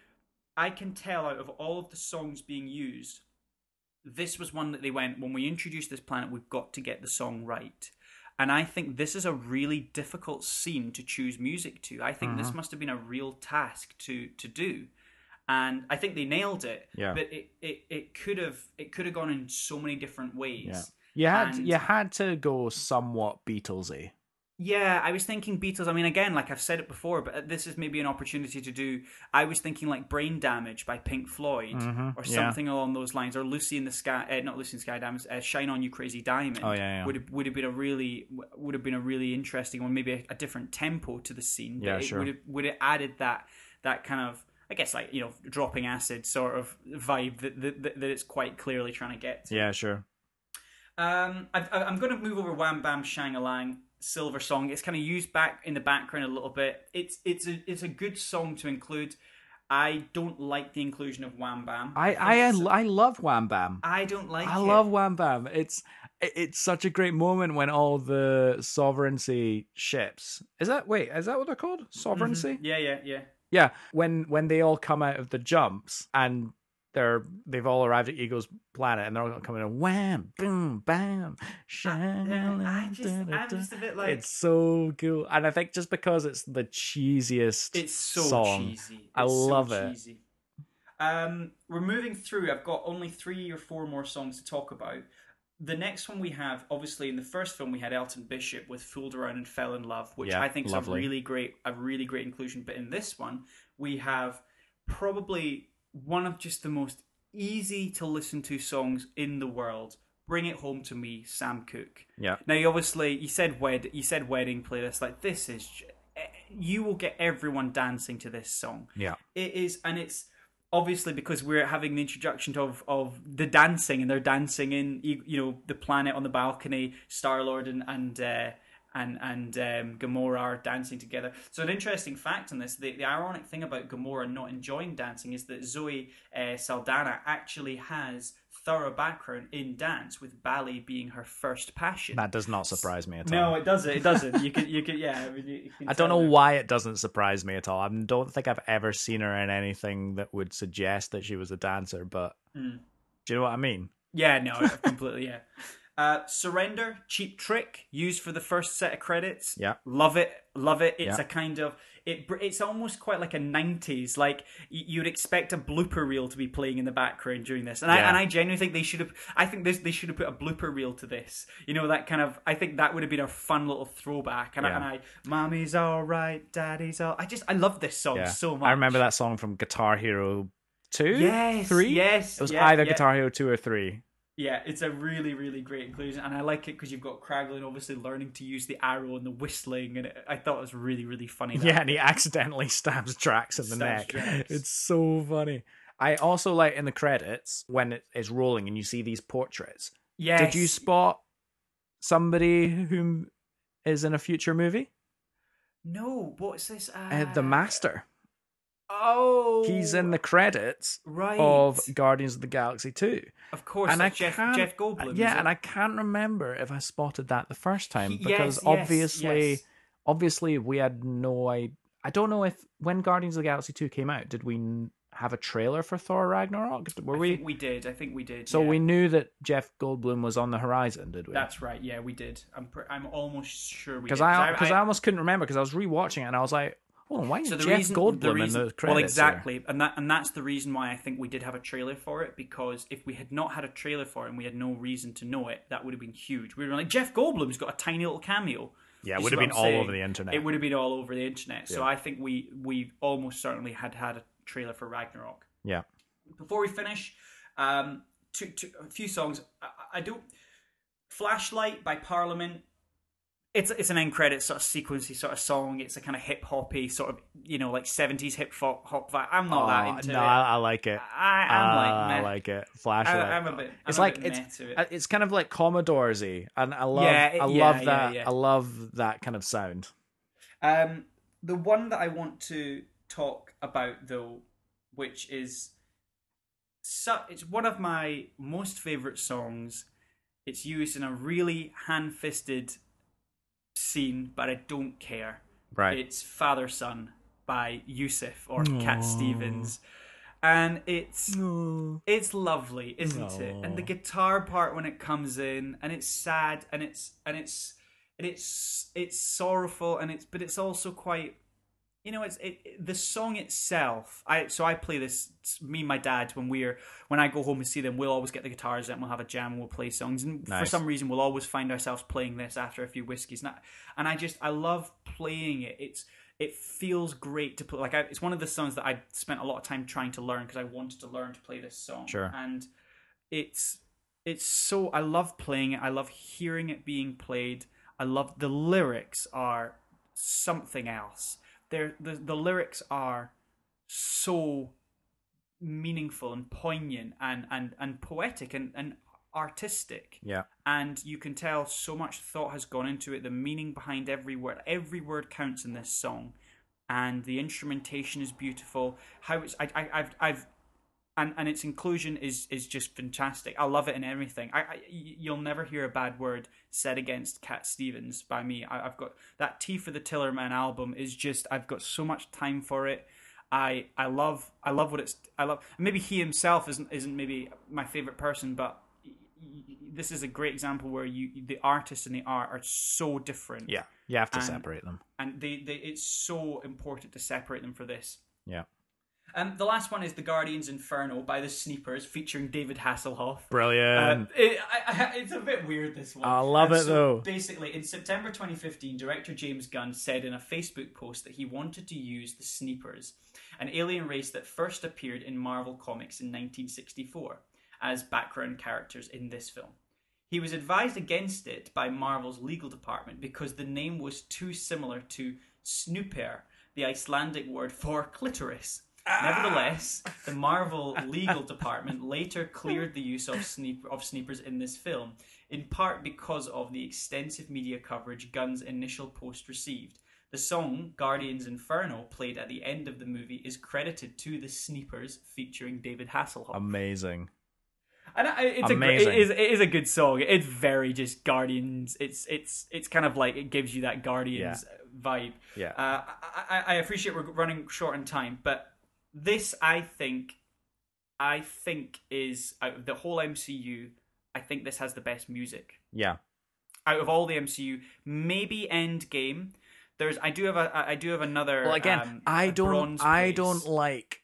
i can tell out of all of the songs being used this was one that they went when we introduce this planet we've got to get the song right and i think this is a really difficult scene to choose music to i think this mm-hmm. must have been a real task to to do and i think they nailed it Yeah. but it it, it could have it could have gone in so many different ways Yeah. you had and- you had to go somewhat Beatlesy. Yeah, I was thinking Beatles. I mean, again, like I've said it before, but this is maybe an opportunity to do. I was thinking like Brain Damage by Pink Floyd Mhm, or yeah. something along those lines, or Lucy in the Sky, uh, not Lucy in the Sky Diamonds, uh, Shine On You Crazy Diamond. Oh, yeah, yeah. Would have, would have been a really would have been a really interesting one, maybe a, a different tempo to the scene. but Yeah, it sure. Would have, would have added that that kind of. I guess like you know, dropping acid sort of vibe that that, that it's quite clearly trying to get. to. Yeah, sure. Um, I, I'm going to move over Wham Bam Shangalang Silver Song. It's kind of used back in the background a little bit. It's it's a it's a good song to include. I don't like the inclusion of Wham Bam. I I I love Wham Bam. I don't like. I it. love Wham Bam. It's it's such a great moment when all the sovereignty ships. Is that wait? Is that what they're called? Sovereignty. Mhm. Yeah, yeah, yeah. Yeah. When when they all come out of the jumps and they're they've all arrived at Ego's planet and they're all coming in wham boom bam shang I just, I'm just a bit like It's so cool, and I think just because it's the cheesiest It's so song, cheesy. I It's so love it. cheesy. Um, we're moving through. I've got only three or four more songs to talk about. The next one we have, obviously, in the first film we had Elvin Bishop with "Fooled Around and Fell in Love," which Yeah, I think is a really great, a really great inclusion. But in this one, we have probably one of just the most easy to listen to songs in the world. "Bring It Home to Me," Sam Cooke. Yeah, Now, you obviously, you said wed, you said wedding playlist. Like this is, eh, you will get everyone dancing to this song. yeah, It is, and it's obviously because we're having the introduction of of the dancing, and they're dancing in, you you know, the planet on the balcony. Star Lord and and. Uh, and and um, Gamora are dancing together. So an interesting fact on this: the, the ironic thing about Gamora not enjoying dancing is that Zoe uh, Saldana actually has thorough background in dance, with ballet being her first passion. that does not surprise me at all. No, it doesn't. It doesn't. You can, you could, yeah. I, mean, you, you can I don't know that. why it doesn't surprise me at all. I don't think I've ever seen her in anything that would suggest that she was a dancer. But Mm. do you know what I mean? Yeah, no, completely. Yeah. Uh, Surrender, cheap trick, used for the first set of credits. Yeah. love it, love it. It's Yeah. a kind of it. It's almost quite like a '90s. Like you'd expect a blooper reel to be playing in the background during this, and I and I genuinely think they should have. I think this they should have put a blooper reel to this. You know that kind of. I think that would have been a fun little throwback. And, I, and I, mommy's all right, daddy's all. I just I love this song Yeah, so much. I remember that song from Guitar Hero two, Yes, three. yes. It was yeah, either yeah. Guitar Hero two or three. Yeah, it's a really, really great inclusion, and I like it because you've got Kraglin obviously learning to use the arrow and the whistling, and it, I thought it was really, really funny. that Yeah, and he accidentally stabs Drax in the Stabs neck. Drax. It's so funny. I also like in the credits when it is rolling and you see these portraits. yes. Did you spot somebody whom is in a future movie? No, what's this? Uh, Uh, the Master. Oh, He's in the oh. credits right of Guardians of the Galaxy 2. of course, and like I Jeff can't- Jeff Goldblum. yeah, and? I can't remember if I spotted that the first time He- because yes, obviously yes. obviously we had no I I don't know if when Guardians of the Galaxy 2 came out did we have a trailer for Thor Ragnarok? Were I we think we did. I think we did. So yeah. we knew that Jeff Goldblum was on the horizon, did we? That's right. Yeah, we did. I'm pr- I'm almost sure we because. I because I, almost couldn't remember because I was rewatching it and I was like, oh, why is so the Jeff reason, Goldblum the reason, in the credits? well, exactly, and that and that's the reason why I think we did have a trailer for it because if we had not had a trailer for it and we had no reason to know it, that would have been huge. We were like, Jeff Goldblum's got a tiny little cameo. Yeah, it would have been I'm all saying? over the internet. It would have been all over the internet. So Yeah. I think we we almost certainly had had a trailer for Ragnarok. Yeah. Before we finish, um, two, two, a few songs. I, I don't. Flashlight by Parliament. It's it's an end credit sort of sequencey sort of song. It's a kind of hip hoppy sort of you know like seventies hip hop hop vibe. I'm not that Oh, into no, it. I, I like it. I, I'm Uh, like I like it. I, Flashlight. I'm a bit. I'm it's a like bit it's it. it's kind of like Commodoresy, and I love Yeah, it- I yeah, love that yeah. I love that kind of sound. Um, the one that I want to talk about, though, which is su- it's one of my most favorite songs. It's used in a really hand-fisted scene, but I don't care. Right. It's Father Son by Yusuf or Cat Stevens, and it's no. it's lovely, isn't it? And the guitar part when it comes in, and it's sad, and it's and it's and it's it's sorrowful, and it's but it's also quite, you know, it's it, it- the song itself. I so I play this. Me and my dad when we're when I go home and see them, we'll always get the guitars out and we'll have a jam and we'll play songs. And for some reason, we'll always find ourselves playing this after a few whiskeys. And I, and I just I love playing it. It's it feels great to play. Like I, it's one of the songs that I spent a lot of time trying to learn because I wanted to learn to play this song. Sure. And it's it's so I love playing it. I love hearing it being played. I love the lyrics are something else. They're, the the lyrics are so meaningful and poignant and and and poetic and and artistic. Yeah. and you can tell so much thought has gone into it the meaning behind every word every word counts in this song. And the instrumentation is beautiful. How it's I, I i've i've and and its inclusion is is just fantastic i love it in everything i, I you'll never hear a bad word said against cat stevens by me I, i've got that tea for the tillerman album is just i've got so much time for it I I love I love what it's I love maybe he himself isn't isn't maybe my favorite person but this is a great example where you the artist and the art are so different Yeah. You have to And- separate them. and they, they it's so important to separate them for this Yeah. Um the last one is the Guardians Inferno by the Sneepers featuring David Hasselhoff Brilliant. uh, it, I, I, it's a bit weird this one. I love And it, so though. Basically, in September 2015, director James Gunn said in a Facebook post that he wanted to use the Sneepers, an alien race that first appeared in Marvel Comics in 1964, as background characters in this film. He was advised against it by Marvel's legal department because the name was too similar to Snooper, the Icelandic word for clitoris. Nevertheless, the Marvel legal department later cleared the use of, of sneepers in this film, in part because of the extensive media coverage Gunn's initial post received. The song Guardians Inferno, played at the end of the movie, is credited to the Sneepers featuring David Hasselhoff. Amazing. And I, it's a great, it is it is a good song. It's very just Guardians. It's it's it's kind of like it gives you that Guardians vibe. Yeah. Uh, I, I I appreciate we're running short on time, but this I think I think is out of the whole MCU. I think this has the best music Yeah. out of all the MCU. Maybe Endgame. There's I do have a I do have another. Well, again, um, I a don't. I don't like.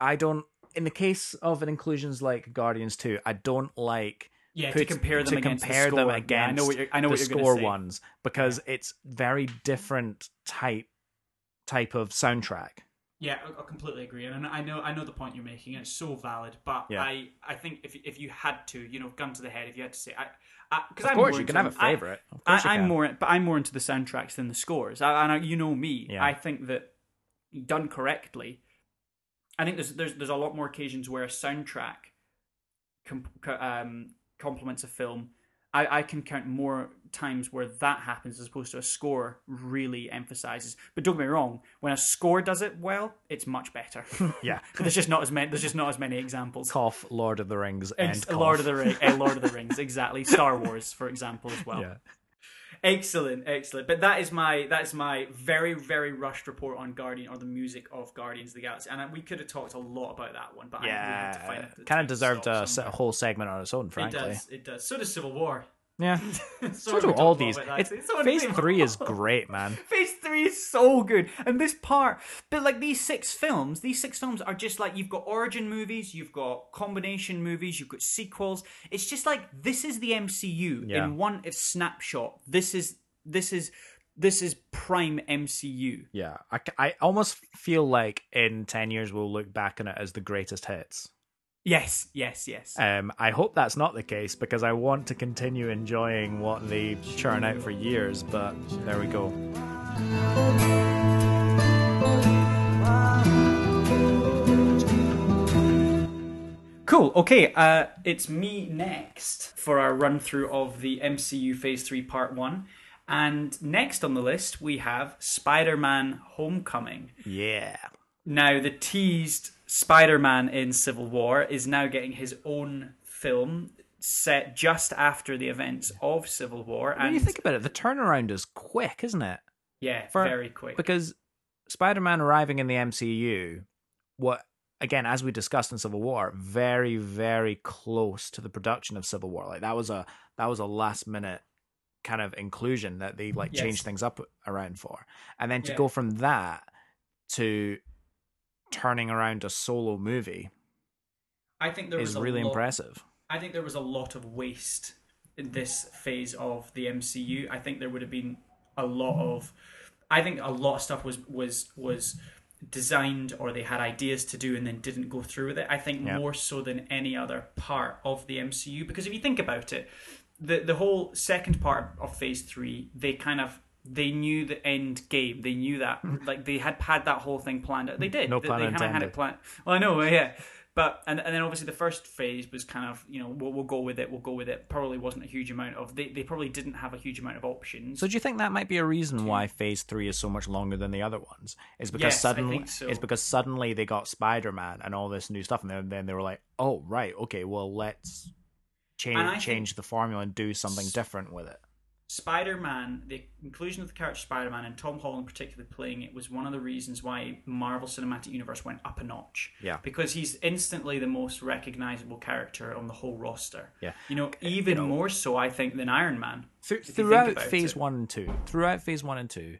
I don't. In the case of an inclusions like Guardians Two, I don't like. Yeah, to put- compare them to against compare the them score. Yeah, I know what you're, I know the what you're score gonna say. ones because it's very different type type of soundtrack. Yeah, I, I completely agree, and I know I know the point you're making, and it's so valid. But Yeah. I I think if if you had to, you know, gun to the head, if you had to say, I because Of I'm course, you can into- have a favorite. Of course you I, I'm can. more, but I'm more into the soundtracks than the scores. I, and I, you know me, Yeah. I think that done correctly, I think there's there's there's a lot more occasions where a soundtrack com- co- um, complements a film. I, I can count more times where that happens as opposed to a score really emphasizes. But don't get me wrong, when a score does it well, it's much better. Yeah. but there's just not as many. There's just not as many examples. Cough, Lord of the Rings, and. Lord of the Ring, uh, Lord of the Rings, exactly. Star Wars, for example, as well. Yeah. Excellent, excellent. But that is my that is my very very rushed report on Guardian or the music of Guardians of the Galaxy, and we could have talked a lot about that one, but I, we had to find Yeah, it. kind of deserved a se- whole segment on its own, Frankly, It does. It does. So does Civil War. Yeah, so do all these. It's. So phase three is great, man. Phase three is so good, and this part, but like these six films, these six films are just like you've got origin movies, you've got combination movies, you've got sequels. It's just like this is the MCU Yeah. in one snapshot. This is this is this is prime MCU. Yeah, I, I almost feel like in ten years we'll look back on it as the greatest hits. Yes, yes, yes. Um, I hope that's not the case because I want to continue enjoying what they churn out for years. But there we go. Cool. Okay, uh, it's me next for our run through of the MCU Phase 3 Part 1. And next on the list, we have Spider Man Homecoming. Yeah, Now, the teased Spider Man in Civil War is now getting his own film set just after the events of Civil War. when And you think about it, the turnaround is quick, isn't it? yeah, for- very quick. Because Spider-Man arriving in the MCU, what again, as we discussed in Civil War, very very close to the production of Civil War. Like that was a that was a last minute kind of inclusion that they like Yes. changed things up around for, and then to Yeah. go from that to turning around a solo movie I think there was a really lot- impressive. I think there was a lot of waste in this phase of the MCU. I think there would have been a lot of I think a lot of stuff was was was designed or they had ideas to do and then didn't go through with it. I think Yeah. more so than any other part of the MCU because if you think about it, the the whole second part of phase 3, they kind of they knew the end game. They knew that like they had had that whole thing planned out. They mm. did. No They- pun they had it planned. Well, I know, yeah. But and and then obviously the first phase was kind of you know we'll, we'll go with it we'll go with it probably wasn't a huge amount of they, they probably didn't have a huge amount of options So do you think that might be a reason why Phase Three is so much longer than the other ones? Is because Yes, suddenly so. it's because suddenly they got Spider Man and all this new stuff, and then, then they were like, "Oh, right, okay, well, let's change change the formula and do something different with it." Spider-Man the inclusion of the character Spider-Man and Tom Holland particularly playing it was one of the reasons why Marvel Cinematic Universe went up a notch Yeah. because he's instantly the most recognizable character on the whole roster Yeah. you know even know- more so I think than Iron Man Through, if you think throughout Phase it. One and Two, throughout Phase One and Two,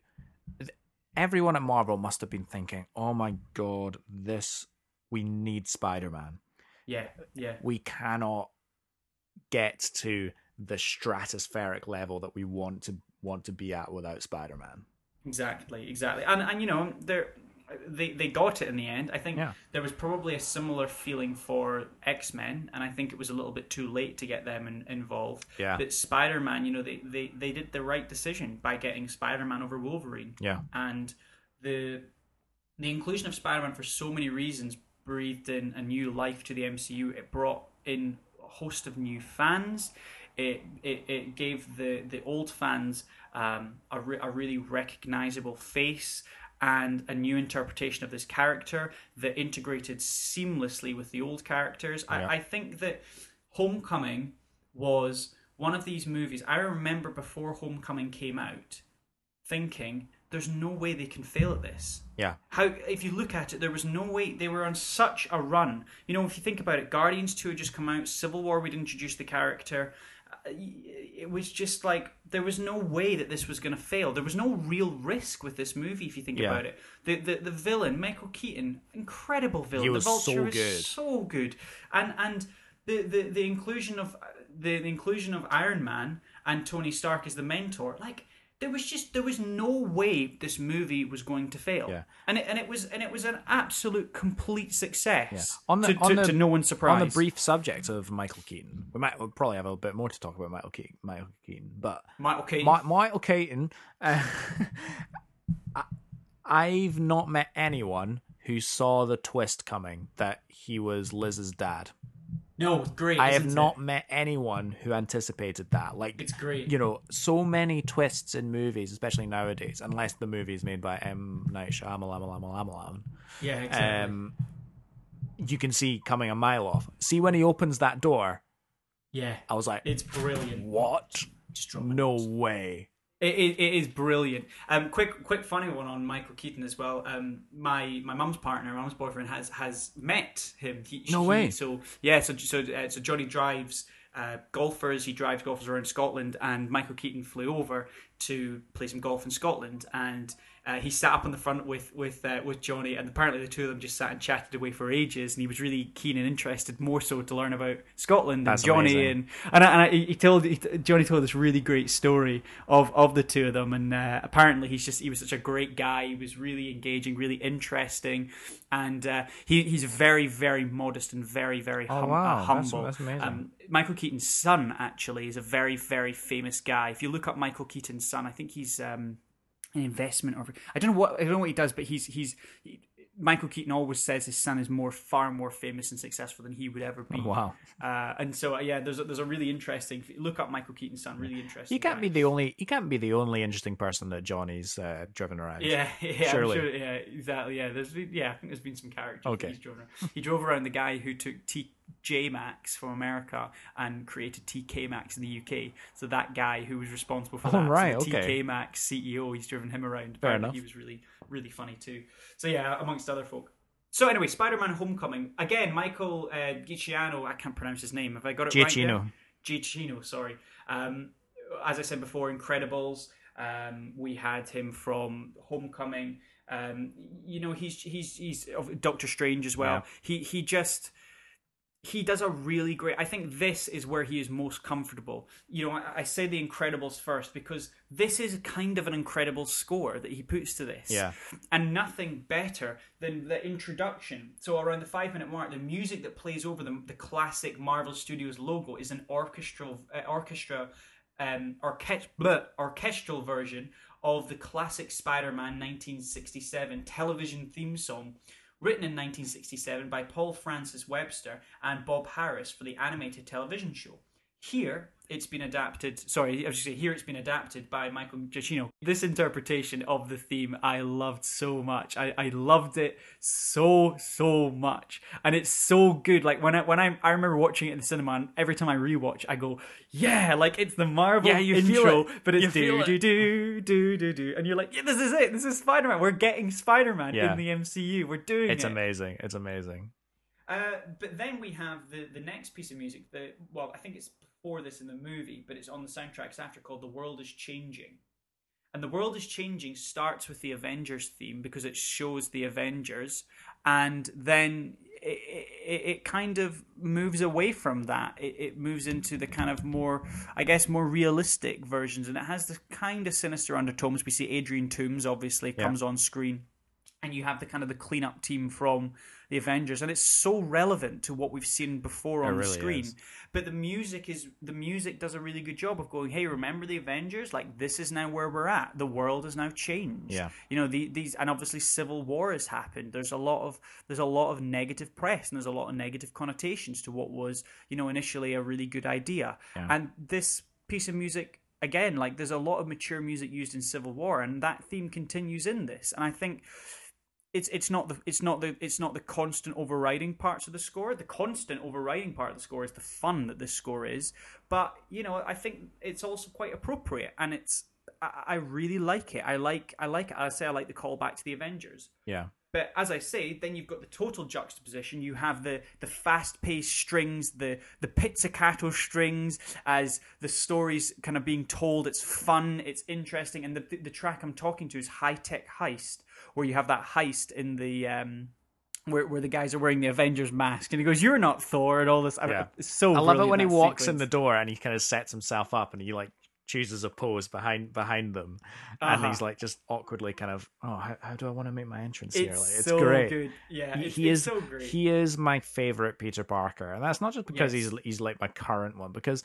everyone at Marvel must have been thinking, "Oh my god, this we need Spider Man. yeah yeah We cannot get to the stratospheric level that we want to want to be at without Spider Man." Exactly, exactly, and and you know they they they got it in the end. I think Yeah. there was probably a similar feeling for X Men, and I think it was a little bit too late to get them in, involved. Yeah. But Spider Man, you know, they, they they did the right decision by getting Spider Man over Wolverine, Yeah. and the the inclusion of Spider Man for so many reasons breathed in a new life to the MCU. It brought in a host of new fans. It it, it gave the, the old fans um, a, re- a really recognizable face and a new interpretation of this character that integrated seamlessly with the old characters. Yeah. I, I think that Homecoming was one of these movies. I remember before Homecoming came out thinking there's no way they can fail at this. Yeah. How if you look at it, there was no way they were on such a run. You know, if you think about it, Guardians Two had just come out, Civil War we'd introduced the character. It was just like there was no way that this was going to fail. There was no real risk with this movie if you think Yeah. about it. The, the the villain, Michael Keaton, incredible villain. He was the Vulture so was good. so good, and and the the, the inclusion of the, the inclusion of Iron Man and Tony Stark as the mentor, like there was just there was no way this movie was going to fail. Yeah. And it and it was and it was an absolute complete success. Yeah. On the- to, on to, the- to no one's surprise. On the brief subject of Michael Keaton, we might we'll probably have a bit more to talk about Michael Keaton. Michael Keaton, but Michael. Mi- Michael Keaton, uh, I, I've not met anyone who saw the twist coming that he was Liz's dad. No, it's great. I have not it? met anyone who anticipated that. Like It's great. you know, so many twists in movies, especially nowadays, unless the movie is made by M Night Shyamalan. Yeah, exactly. Um, you can see coming a mile off. See when he opens that door, yeah, I was like, it's brilliant. "What? Just drop my No way!" It, it, it is brilliant. Um, quick, quick, funny one on Michael Keaton as well. Um, my my mum's partner, my mum's boyfriend, has has met him. He, No he- way. So yeah, so so uh, so Johnny drives uh, golfers. He drives golfers around Scotland, and Michael Keaton flew over to play some golf in Scotland, and uh, he sat up on the front with with uh, with Johnny, and apparently the two of them just sat and chatted away for ages, and he was really keen and interested, more so to learn about Scotland That's and Johnny amazing. and and, I, and I, he told he, Johnny told this really great story of, of the two of them, and uh, apparently he's just he was such a great guy. He was really engaging, really interesting, and uh, he he's very very modest and very very Oh, wow. uh, That's- humble. that's amazing. Um, Michael Keaton's son actually is a very very famous guy. If you look up Michael Keaton's son, I think he's um, an investment or I don't know what I don't know what he does, but he's he's. He, Michael Keaton always says his son is more, far more famous and successful than he would ever be. Wow. Uh, and so uh, yeah, there's a, there's a really interesting. Look up Michael Keaton's son. Really interesting. You can't guy. be the only. You can't be the only interesting person that Johnny's uh, driven around. Yeah, yeah, Surely. Sure, yeah, exactly. Yeah, there's yeah, I think there's been some characters. Okay. that he's driven around. He drove around the guy who took TJ Maxx from America and created TK Maxx in the UK. So that guy who was responsible for Oh, that, so right, the okay. TK Maxx CEO, he's driven him around. Fair Apparently enough. He was really, really funny too. So yeah, amongst other folk. So anyway, Spider-Man: Homecoming again. Michael uh, Giacchino, I can't pronounce his name. Have I got it right? there? Giacchino. Giacchino, sorry. Um, as I said before, Incredibles. Um, we had him from Homecoming. Um, you know, he's he's he's of Doctor Strange as well. Yeah. He he just he does a really great. I think this is where he is most comfortable. You know, I, I say the Incredibles first because this is kind of an incredible score that he puts to this Yeah. and nothing better than the introduction. So around the five minute mark, the music that plays over the, the classic Marvel Studios logo is an orchestral uh, orchestra um bleh, orchestral version of the classic Spider-Man 1967 television theme song. Written in 1967 by Paul Francis Webster and Bob Harris for the animated television show. Here, it's been adapted. Sorry, I was going to say here it's been adapted by Michael Giacchino. This interpretation of the theme I loved so much. I, I loved it so so much, and it's so good. Like when I when I I remember watching it in the cinema, and every time I rewatch, I go, yeah, like it's the Marvel Yeah, you feel intro, it. but it's feel do it. do do do do do, and you're like, yeah, this is it. This is Spider Man. We're getting Spider Man Yeah. in the MCU. We're doing It's it. It's amazing. It's amazing. Uh, but then we have the the next piece of music. The well, I think it's before this in the movie, but it's on the soundtracks after called "The World Is Changing." And "The World Is Changing" starts with the Avengers theme because it shows the Avengers, and then it, it, it kind of moves away from that. It, it moves into the kind of more, I guess, more realistic versions, and it has the kind of sinister undertones. We see Adrian Toomes obviously Yeah. comes on screen and you have the kind of the cleanup team from the Avengers, and it's so relevant to what we've seen before on the screen. is. But the music is the music does a really good job of going, hey, remember the Avengers? Like this is now where we're at. The world has now changed. Yeah. You know, the, these and obviously civil war has happened. There's a lot of there's a lot of negative press and there's a lot of negative connotations to what was, you know, initially a really good idea. Yeah. And this piece of music again, like there's a lot of mature music used in Civil War, and that theme continues in this. And I think it's it's not the it's not the it's not the constant overriding parts of the score. The constant overriding part of the score is the fun that this score is. But you know, I think it's also quite appropriate, and it's I, I really like it. I like I like. I say I like the callback to the Avengers. Yeah. But as I say, then you've got the total juxtaposition. You have the the fast paced strings, the the pizzicato strings, as the story's kind of being told. It's fun, it's interesting, and the the track I'm talking to is High Tech Heist, where you have that heist in the. Um, where, where the guys are wearing the Avengers mask, and he goes, "You're not Thor," and all this. I- Yeah. It's so. I love it when he walks in the door and he kind of sets himself up and he like chooses a pose behind behind them, and Uh-huh. he's like just awkwardly kind of, oh, how, how do I want to make my entrance here? It's, Like, it's so great. good. Yeah, He, it's, he it's is so great. he is my favorite Peter Parker, and that's not just because Yes. he's he's like my current one. Because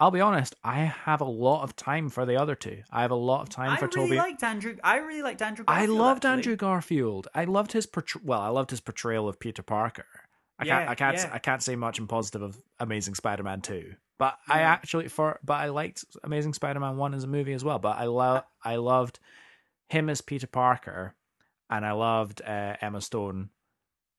I'll be honest, I have a lot of time for the other two. I have a lot of time I for really Tobey. liked Andrew. I really liked Andrew. Garfield, I loved actually. Andrew Garfield. I loved his portray- well, I loved his portrayal of Peter Parker. I can't I can't yeah. I can't say much in positive of Amazing Spider-Man 2. But I actually for but I liked Amazing Spider-Man 1 as a movie as well, but I love I loved him as Peter Parker and I loved uh, Emma Stone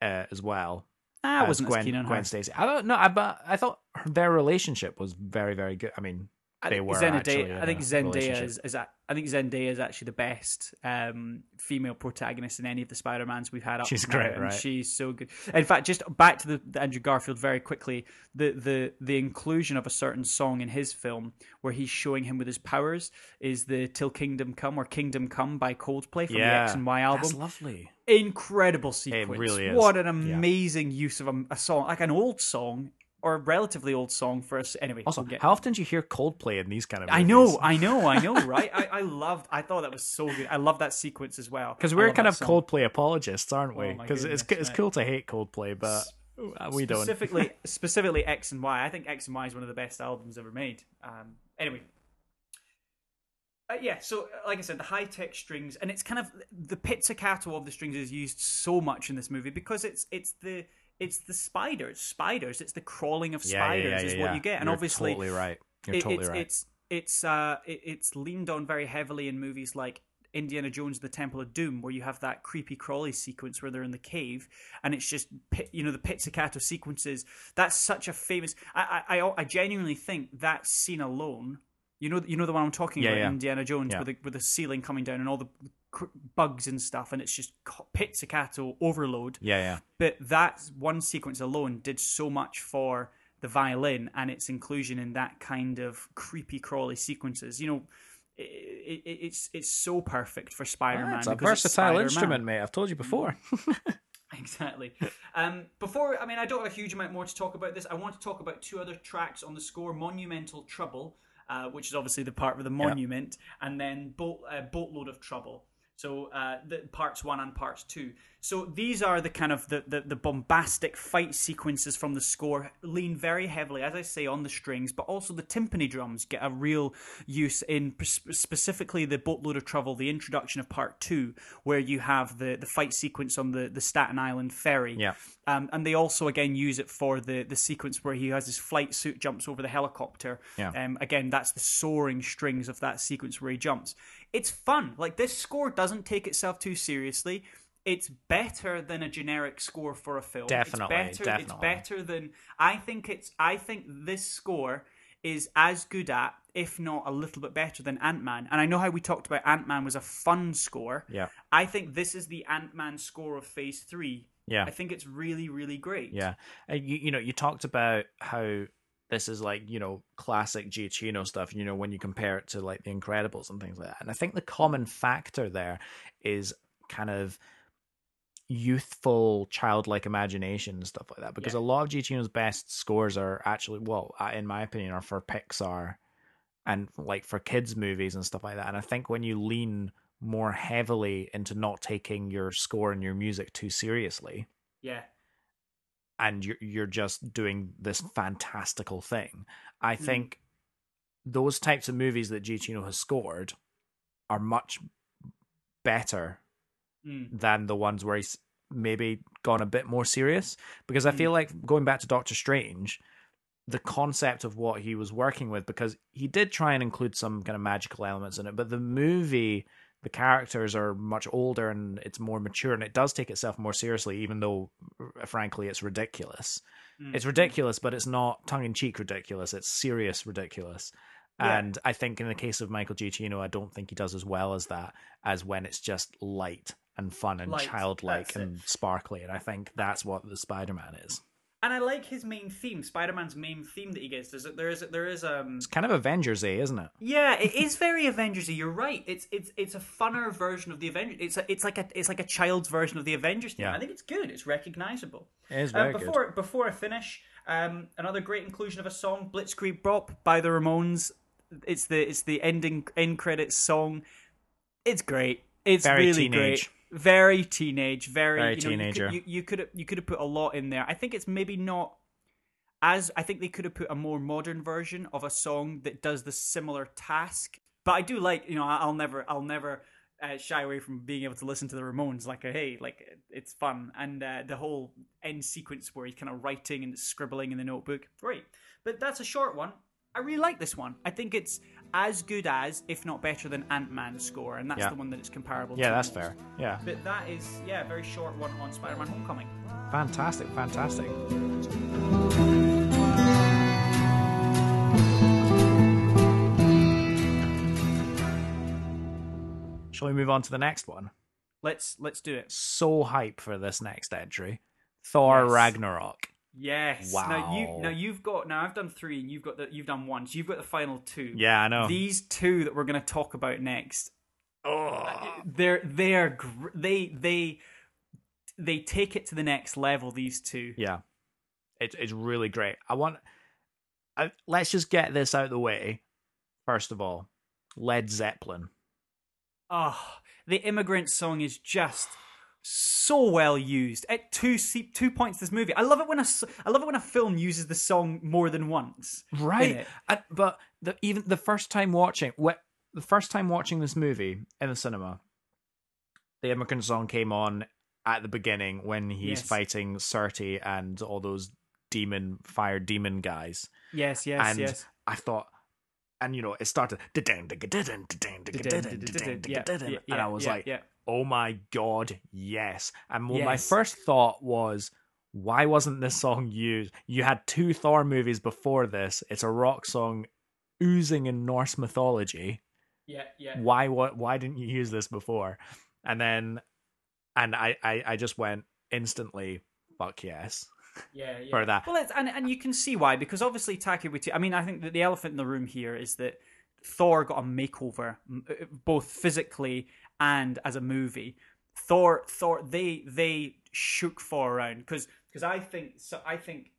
uh, as well. I as wasn't Gwen, as keen on Gwen her. Stacy. I don't know, I, but I thought their relationship was very very good. I mean, they think were Zendaya, actually I think Zendaya is, is a- I think Zendaya is actually the best um, female protagonist in any of the Spider Mans we've had up. She's great, right? She's so good. In fact, just back to the, the Andrew Garfield very quickly. The the the inclusion of a certain song in his film where he's showing him with his powers is the "Till Kingdom Come" or "Kingdom Come" by Coldplay from the X and Y album. That's lovely. incredible sequence. really is. What an Yeah. amazing use of a, a song, like an old song or a relatively old song for us. Anyway, Also, we'll get- how often do you hear Coldplay in these kind of movies? I know, I know, I know, right? I, I loved. I thought that was so good. I love that sequence as well. Because we're kind of song. Coldplay apologists, aren't we? Oh Because it's it's right. cool to hate Coldplay, but uh, we don't. specifically specifically X and Y. I think X and Y is one of the best albums ever made. Um, anyway. Uh, yeah, so uh, like I said, the high tech strings, and it's kind of the pizzicato of the strings is used so much in this movie because it's it's the it's the spiders, spiders. It's the crawling of spiders yeah, yeah, is what you get, and You're obviously totally right. You're it- totally it's, right. It's it's uh it, it's leaned on very heavily in movies like Indiana Jones: The Temple of Doom, where you have that creepy crawly sequence where they're in the cave, and it's just you know the pizzicato sequences. That's such a famous. I I, I genuinely think that scene alone. You know, you know the one I'm talking Yeah, about, yeah. Indiana Jones, Yeah. with the with the ceiling coming down and all the cr- bugs and stuff, and it's just pizzicato overload yeah, yeah. but that one sequence alone did so much for the violin and its inclusion in that kind of creepy crawly sequences you know it, it, it's it's so perfect for spider-man Ah, it's a versatile Spider-Man. instrument, mate. I've told you before. exactly um before i mean i don't have a huge amount more to talk about this i want to talk about two other tracks on the score monumental trouble uh, which is obviously the part with the monument and then boat uh, boatload of trouble so uh, the parts one and parts two. So these are the kind of the, the, the bombastic fight sequences from the score, lean very heavily, as I say, on the strings, but also the timpani drums get a real use in specifically the boatload of trouble, the introduction of part two, where you have the, the fight sequence on the, the Staten Island ferry. Yeah. Um, and they also again use it for the the sequence where he has his flight suit jumps over the helicopter. Yeah. Um, again, that's the soaring strings of that sequence where he jumps. It's fun. Like this score doesn't take itself too seriously. It's better than a generic score for a film. Definitely, it's better, It's better than I think it's. I think this score is as good at, if not a little bit better than Ant Man. And I know how we talked about Ant Man was a fun score. Yeah. I think this is the Ant Man score of Phase Three. Yeah. I think it's really, really great. Yeah, and you, you know, you talked about how this is like you know classic Giacchino stuff. You know, when you compare it to like The Incredibles and things like that. And I think the common factor there is kind of youthful, childlike imagination and stuff like that. Because Yeah. a lot of Giacchino's best scores are actually, well, in my opinion, are for Pixar and like for kids movies and stuff like that. And I think when you lean more heavily into not taking your score and your music too seriously Yeah. and you're you're just doing this fantastical thing. I Mm. think those types of movies that Giacchino has scored are much better Mm. than the ones where he's maybe gone a bit more serious. Because I Mm. feel like going back to Doctor Strange, the concept of what he was working with, because he did try and include some kind of magical elements in it, but the movie, the characters are much older and it's more mature and it does take itself more seriously, even though, frankly, it's ridiculous. Mm. It's ridiculous, but it's not tongue in cheek ridiculous. It's serious ridiculous. Yeah. And I think in the case of Michael Giacchino, I don't think he does as well as that as when it's just light and fun and Light, childlike and sparkly. And I think that's what the Spider Man is. And I like his main theme, Spider-Man's main theme that he gets. There's there is there is um It's kind of Avengers A, isn't it? yeah, it is very Avengersy. You're right. It's it's it's a funner version of the Avengers. It's a, it's like a it's like a child's version of the Avengers. Theme. Yeah. I think it's good. It's recognizable. It is Uh, very good. before before I finish, um, another great inclusion of a song, Blitzkrieg Bop by the Ramones. it's the it's the ending end credits song. It's great. It's Very really teenage. great. Very teenage. Very, Very you know, teenager. You could, you, you could have you could have put a lot in there. I think it's maybe not as I think they could have put a more modern version of a song that does the similar task. But I do like you know I'll never I'll never uh, shy away from being able to listen to the Ramones. Like, hey, like it's fun, and uh, the whole end sequence where he's kind of writing and scribbling in the notebook, great. But that's a short one. I really like this one. I think it's as good as, if not better than Ant Man's score, and that's Yeah. the one that it's comparable. Yeah, to Yeah, that's fair. Yeah, But that is, yeah, a very short one on Spider-Man: Homecoming. fantastic, fantastic. Shall we move on to the next one? Let's let's do it. So hype for this next entry, Thor Yes. Ragnarok. Yes. Now you Wow. now you've got now I've done three and you've got the you've done one. So you've got the final two. Yeah, I know. These two that we're going to talk about next, oh. they're they're gr- they they they take it to the next level. These two. Yeah, it's it's really great. I want. I, let's just get this out of the way. First of all, Led Zeppelin. Oh, the immigrant song is just so well used at two two points. This movie, I love it when a I love it when a film uses the song more than once. right? And- but the, even the first time watching what the first time watching this movie in the cinema the immigrant song came on at the beginning when he's Yes. fighting Surtur and all those demon fire demon guys Yes, yes, and yes. i thought and you know it started and i was like yeah. Oh my god yes. And well, my first thought was why wasn't this song used? You had two thor movies before this. It's a rock song oozing in norse mythology. Yeah, yeah. why what why didn't you use this before? And then and i i, I just went instantly fuck yes. Yeah, yeah. for that. Well, it's, and and you can see why because obviously Taika Waititi. I mean, I think that the elephant in the room here is that Thor got a makeover, uh, both physically and as a movie. Thor, Thor, they they shook Thor around because because I think so. I think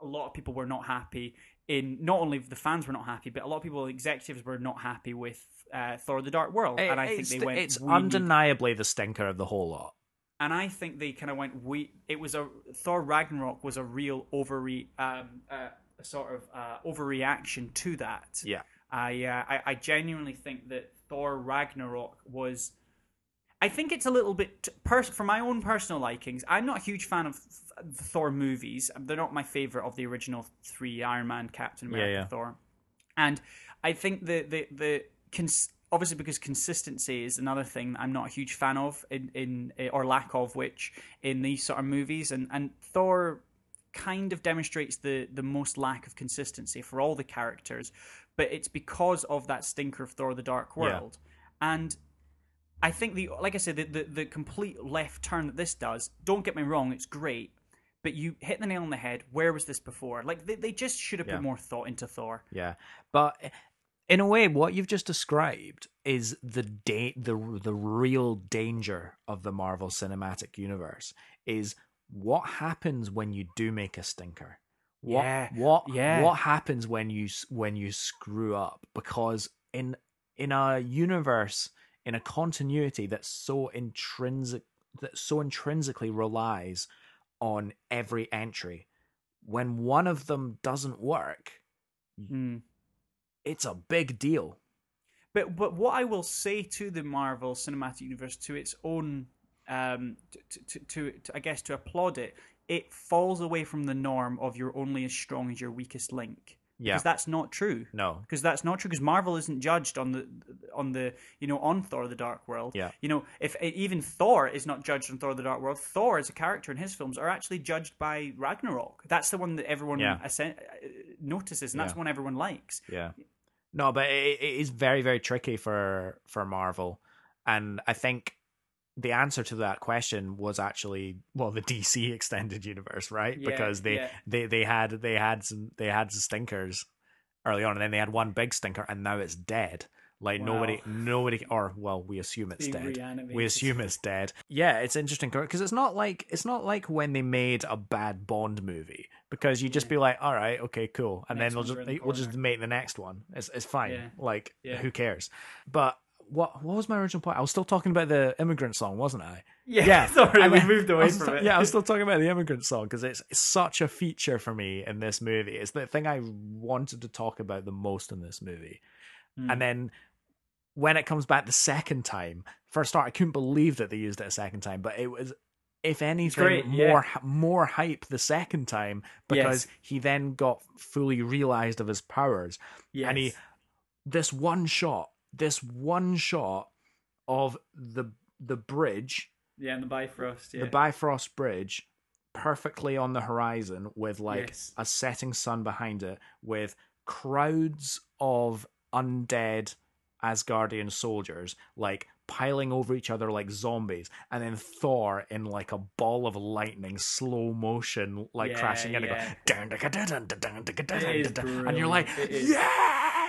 a lot of people were not happy. In not only the fans were not happy, but a lot of people, executives, were not happy with uh, Thor: The Dark World, and I think they went. it's "We need undeniably the stinker of the whole lot and I think they kind of went. We it was a Thor Ragnarok was a real overre um uh, a sort of uh, overreaction to that. yeah I, uh, I I genuinely think that Thor Ragnarok was. I think it's a little bit pers- for my own personal likings. I'm not a huge fan of th- the Thor movies. They're not my favorite of the original three: Iron Man, Captain America, yeah. Thor. And I think the the the cons- obviously because consistency is another thing that I'm not a huge fan of in in eh, or lack of which in these sort of movies. And and Thor kind of demonstrates the the most lack of consistency for all the characters, but it's because of that stinker of Thor: The Dark Yeah. World, and. I think the like I said the, the the complete left turn that this does. Don't get me wrong, it's great, but you hit the nail on the head. Where was this before? Like they, they just should have Yeah. put more thought into Thor. Yeah, but in a way, what you've just described is the da- the the real danger of the Marvel Cinematic Universe is what happens when you do make a stinker. What Yeah, what yeah. what happens when you when you screw up? Because in in a universe in a continuity that's so intrinsic that so intrinsically relies on every entry, when one of them doesn't work, Hmm. it's a big deal. But but what I will say to the Marvel Cinematic Universe, to its own, um, to, to, to, to I guess to applaud it, it falls away from the norm of you're only as strong as your weakest link. Yeah. Because that's not true. No. Because that's not true. Because Marvel isn't judged on the on the you know on Thor: The Dark World. Yeah. You know, if even Thor is not judged on Thor: The Dark World, Thor as a character in his films are actually judged by Ragnarok. That's the one that everyone Yeah. assen- uh, notices, and that's Yeah. one everyone likes. Yeah. No, but it, it is very, very tricky for for Marvel, and I think the answer to that question was actually well the DC extended universe, right? Yeah, because they, yeah. they they had they had some they had some stinkers early on, and then they had one big stinker, and now it's dead. Like Wow. nobody, nobody, or well, we assume it's Being dead. reanimated. We assume it's dead. Yeah, it's interesting because it's not like it's not like when they made a bad Bond movie because you just Yeah. be like, all right, okay, cool, and Next then they'll just the we'll just make the next one. It's it's fine. Like who cares? But what what was my original point? I was still talking about the immigrant song, wasn't I? Yeah, Yeah, sorry, and we moved away from st- it. Yeah, I was still talking about the immigrant song because it's, it's such a feature for me in this movie. It's the thing I wanted to talk about the most in this movie. Mm. And then when it comes back the second time, for a start, I couldn't believe that they used it a second time, but it was. If anything, great, yeah. more more hype the second time because Yes. he then got fully realized of his powers, yes. and he this one shot, this one shot of the the bridge yeah, and the Bifrost. Yeah. the Bifrost Bridge perfectly on the horizon with like Yes. a setting sun behind it with crowds of undead Asgardian soldiers like piling over each other like zombies and then Thor in like a ball of lightning slow motion like Yeah, crashing in yeah. and go and you're like brilliant.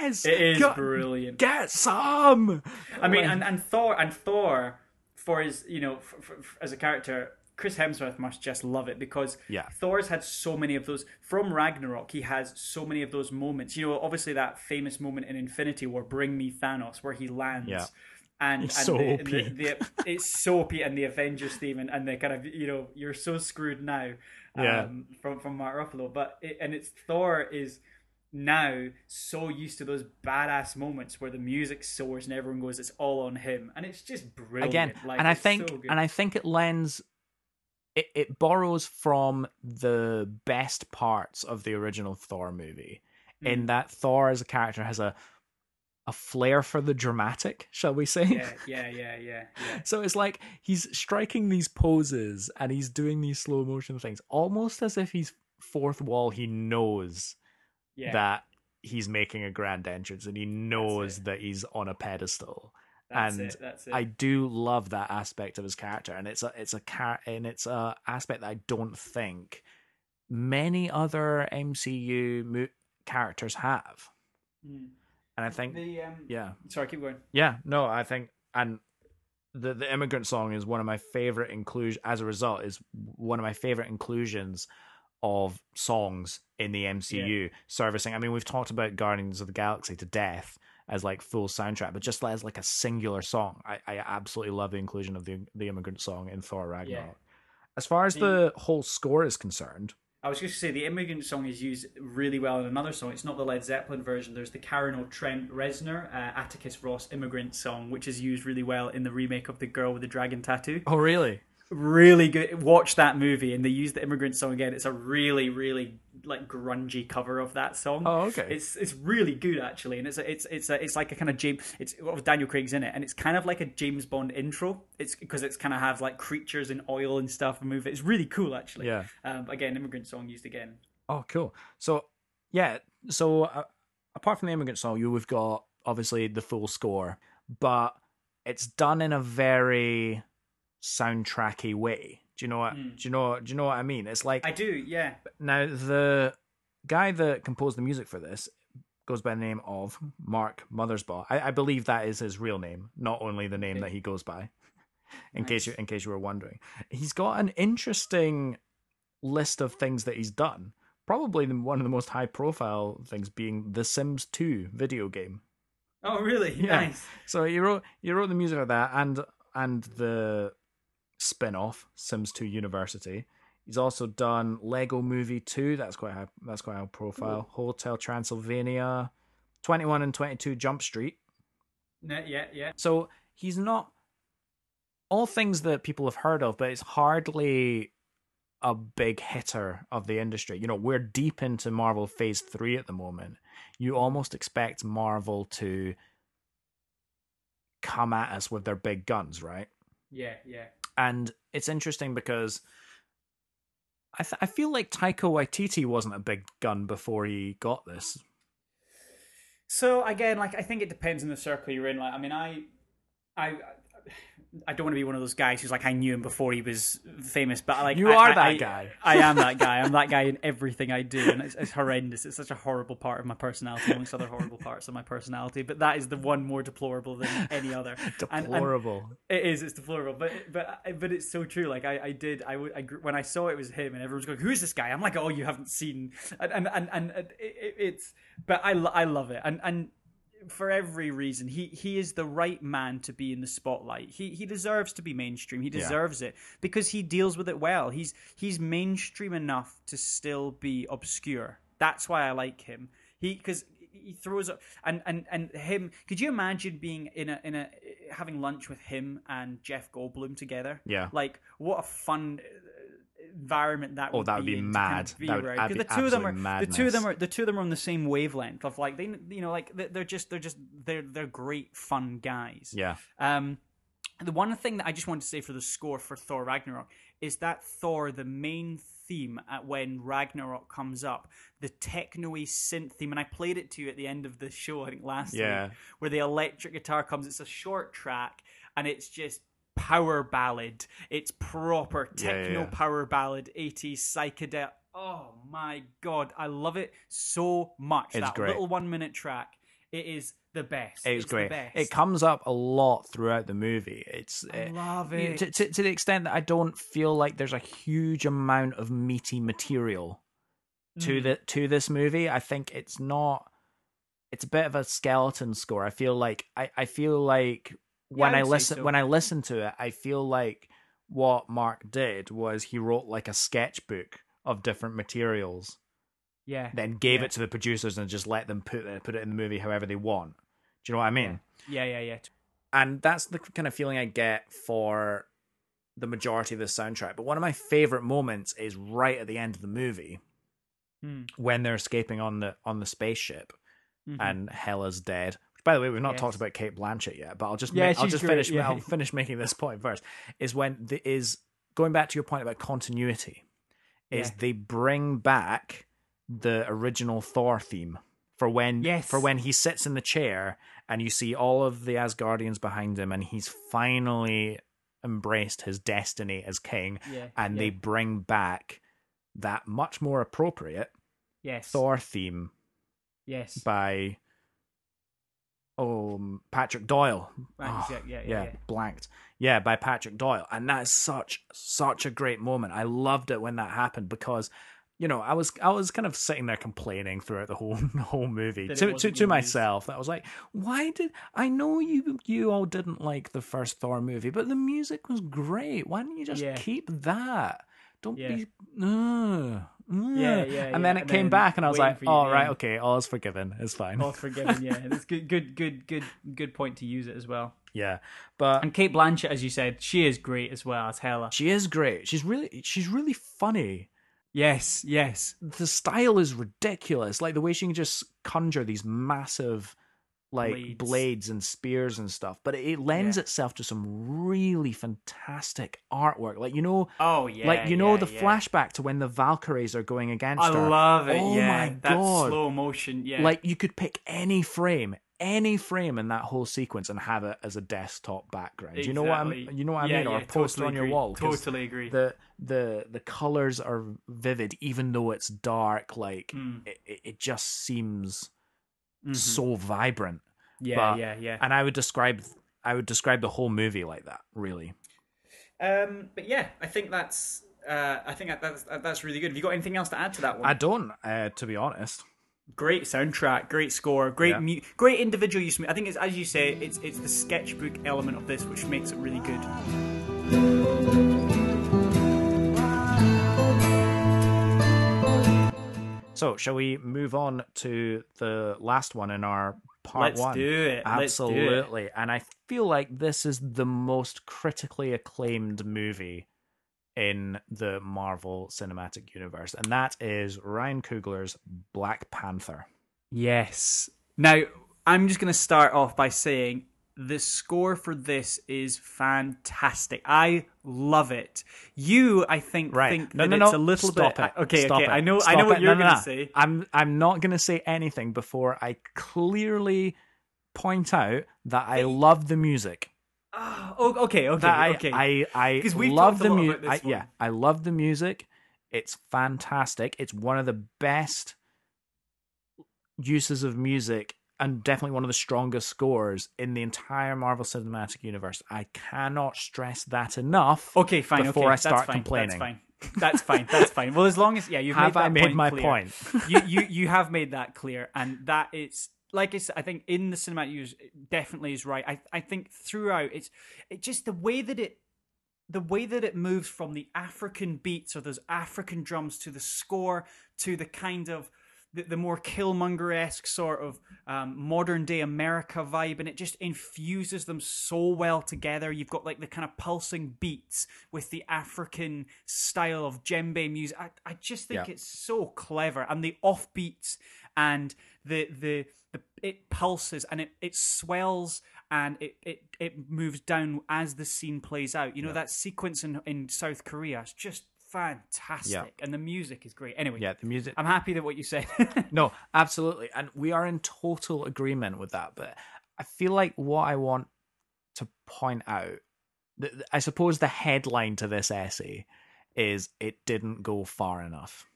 It is. yes it is get, brilliant. get some I mean, and, and Thor and Thor for his you know f- f- f- as a character, Chris Hemsworth must just love it because Yeah. Thor's had so many of those from Ragnarok. He has so many of those moments. You know, obviously that famous moment in Infinity War, "Bring Me Thanos," where he lands. Yeah. And, It's and so the, the, the, it's so OP, and the Avengers theme, and, and the kind of you know you're so screwed now, um, Yeah. from from Mark Ruffalo. But it, and it's Thor is now so used to those badass moments where the music soars and everyone goes, it's all on him, and it's just brilliant. again like, and i think so and i think it lends it, it borrows from the best parts of the original thor movie in Mm. that thor as a character has a a flair for the dramatic shall we say yeah, yeah, yeah, yeah, yeah. so it's like he's striking these poses and he's doing these slow motion things almost as if he's fourth wall he knows yeah. that he's making a grand entrance and he knows that he's on a pedestal that's and it. It. I do love that aspect of his character, and it's a it's a car and it's a aspect that I don't think many other MCU mo- characters have. Mm. And I think, the um, yeah, sorry, keep going. yeah, no, I think, and the the immigrant song is one of my favorite inclusion. As a result, is one of my favorite inclusions of songs in the MCU servicing. I mean, we've talked about Guardians of the Galaxy to death as like full soundtrack, but just as like a singular song, I, I absolutely love the inclusion of the the immigrant song in Thor Ragnarok. As far as The- the whole score is concerned, I was just to say the immigrant song is used really well in another song. It's not the Led Zeppelin version. There's the Karen O'Trent Reznor uh, Atticus Ross immigrant song, which is used really well in the remake of the Girl with the Dragon Tattoo. oh really? Really good. Watch that movie, and they use the immigrant song again. It's a really, really like grungy cover of that song. Oh okay. It's it's really good actually, and it's a, it's it's a, it's like a kind of James. It's well, Daniel Craig's in it, and it's kind of like a James Bond intro. It's because it's kind of has like creatures in oil and stuff and move. It's really cool actually. yeah. Um, again, immigrant song used again. Oh, cool. So, yeah. So, uh, apart from the immigrant song, you we've got obviously the full score, but it's done in a very soundtracky way. Do you know what? Mm. Do you know? Do you know what I mean? It's like I do, yeah. now the guy that composed the music for this goes by the name of Mark Mothersbaugh. I, I believe that is his real name, not only the name Okay. that he goes by. In Nice. case you in case you were wondering, he's got an interesting list of things that he's done. Probably one of the most high profile things being the Sims 2 video game. Oh, really? Yeah. Nice. So he wrote he wrote the music of that and and the spin-off Sims 2 University. He's also done Lego Movie 2, that's quite high that's quite high profile. Hotel Transylvania, 21 and 22 Jump Street. No, yeah, yeah. So he's not all things that people have heard of, but it's hardly a big hitter of the industry. You know, we're deep into Marvel Phase 3 at the moment. You almost expect Marvel to come at us with their big guns, right? Yeah, yeah. And it's interesting because I th- I feel like Taika Waititi wasn't a big gun before he got this. So again, like I think it depends on the circle you're in. Like, I mean, I, I, I don't want to be one of those guys who's like I knew him before he was famous, but like You I- are I- that I- guy. I am that guy. I'm that guy in everything I do, and it's, it's horrendous. It's such a horrible part of my personality, amongst other horrible parts of my personality. But that is the one more deplorable than any other. And- and Deplorable. it is. It's deplorable, but but but it's so true. Like I, I did. I, would- I when I saw it was him, and everyone's going, "Who's this guy?" I'm like, "Oh, you haven't seen." And and and, and it, it, it's. But I I love it, and and for every reason, he he is the right man to be in the spotlight. He he deserves to be mainstream. He deserves it because he deals with it well. He's he's mainstream enough to still be obscure. That's why I like him. He because he throws up and and and him. Could you imagine being in a in a having lunch with him and Jeff Goldblum together? Yeah. like what a fun environment that Oh, would that would be in to kind mad. of be That would- 'Cause be the two of them are absolute the two of them are the two of them are on the same wavelength of like they you know like they- they're just they're just they're they're great fun guys. Yeah. Um, the one thing that I just wanted to say for the score for Thor Ragnarok is that Thor, the main theme at when Ragnarok comes up, the techno-y synth theme, and I played it to you at the end of the show, I think last Yeah. week, where the electric guitar comes. It's a short track, and it's just power ballad. It's proper Yeah, yeah, techno yeah. power ballad, 80s psychedelic. Oh my god, I love it so much. It's that great. little one minute track. It is the best. It's, the great. best. It comes up a lot throughout the movie. It's I it- love you- it. to, to, to the extent that I don't feel like there's a huge amount of meaty material to Mm. the to this movie. I think it's not. It's a bit of a skeleton score. I feel like I, I feel like when I I, listen so. when I listen to it, I feel like what Mark did was he wrote like a sketchbook of different materials, Yeah. then gave Yeah. it to the producers and just let them put it put it in the movie however they want. Do you know what I mean? Yeah, yeah, yeah. and that's the kind of feeling I get for the majority of the soundtrack. But one of my favorite moments is right at the end of the movie Hmm. when they're escaping on the on the spaceship Mhm. and Hela's dead. By the way, we've not Yes. talked about Cate Blanchett yet, but I'll just Yeah, make, I'll just great, finish yeah. I'll finish making this point first. Is when the, is going back to your point about continuity. Is Yeah. they bring back the original Thor theme for when Yes. for when he sits in the chair and you see all of the Asgardians behind him and he's finally embraced his destiny as king yeah, and yeah. they bring back that much more appropriate yes, Thor theme yes, by oh Patrick Doyle. Oh, yeah, yeah, yeah, yeah, blanked. Yeah, by Patrick Doyle, and that's such such a great moment. I loved it when that happened because. You know, I was I was kind of sitting there complaining throughout the whole the whole movie That to to, to myself. That was like, why did I know you you all didn't like the first Thor movie, but the music was great. Why don't you just Yeah. keep that? Don't Yeah. be. Uh, Mm. Yeah, yeah, and yeah, then it and came then back, and I was like, you to "Oh, right, okay, all is forgiven. It's fine." all forgiven. Yeah, it's good, good, good, good, good point to use it as well. Yeah, but And Cate Blanchett, as you said, she is great as well as Hela. she is great. She's really, she's really funny. Yes, yes, The style is ridiculous. Like the way she can just conjure these massive, like Blades. blades, and spears and stuff. But it, lends Yeah. itself to some really fantastic artwork. Like you know, Oh yeah, like you know yeah, the yeah. flashback to when the Valkyries are going against I her. love it. Oh yeah, my that God. slow motion. Yeah, Like you could pick any frame, any frame in that whole sequence and have it as a desktop background. You know what I mean? You know what I Yeah, mean? Or yeah, a poster totally on your agree. wall. Totally agree. The the the colors are vivid, even though it's dark. Like Mm. it it just seems Mhm. so vibrant. yeah, but- yeah, yeah. And I would describe I would describe the whole movie like that. Really. Um, but yeah, I think that's. Uh, I think that's that's really good. Have you got anything else to add to that one? I don't, uh, to be honest. great soundtrack, great score, great Yeah. mu- great individual use. I think it's as you say, it's it's the sketchbook element of this which makes it really good. So, shall we move on to the last one in our part Let's one? do it. Let's do it. Absolutely. And I feel like this is the most critically acclaimed movie in the Marvel Cinematic Universe, and that is Ryan Coogler's Black Panther. Yes. Now, I'm just going to start off by saying the score for this is fantastic. I love it. You, I think, Right. think no, that no, no. it's a little Stop bit. it. Uh, okay, Stop okay. it. I know. I know what it. you're No, going to say. I'm I'm not going to say anything before I clearly point out that I love the music. Oh, okay, okay, That I, okay. I, I we've love the music. Yeah. I love the music. It's fantastic. It's one of the best uses of music and definitely one of the strongest scores in the entire Marvel Cinematic Universe. I cannot stress that enough. okay, fine. before okay, I start that's fine, complaining. That's fine. That's fine. That's fine. Well, as long as yeah, you've Have made I made point my clear. point? you you you have made that clear, and that it's like I said. I think in the cinematic use definitely is right. I I think throughout it's it just the way that it the way that it moves from the African beats or those African drums to the score to the kind of the, the more Killmonger esque sort of um, modern day America vibe, and it just infuses them so well together. You've got like the kind of pulsing beats with the African style of djembe music. I, I just think Yeah. it's so clever, and the off beats and the the the it pulses and it, it swells and it, it it moves down as the scene plays out. You know that sequence in in South Korea is just fantastic, and the music is great. Anyway, Yeah, the music. I'm happy that what you said. No, absolutely. And we are in total agreement with that. But I feel like what I want to point out, I suppose the headline to this essay is it didn't go far enough.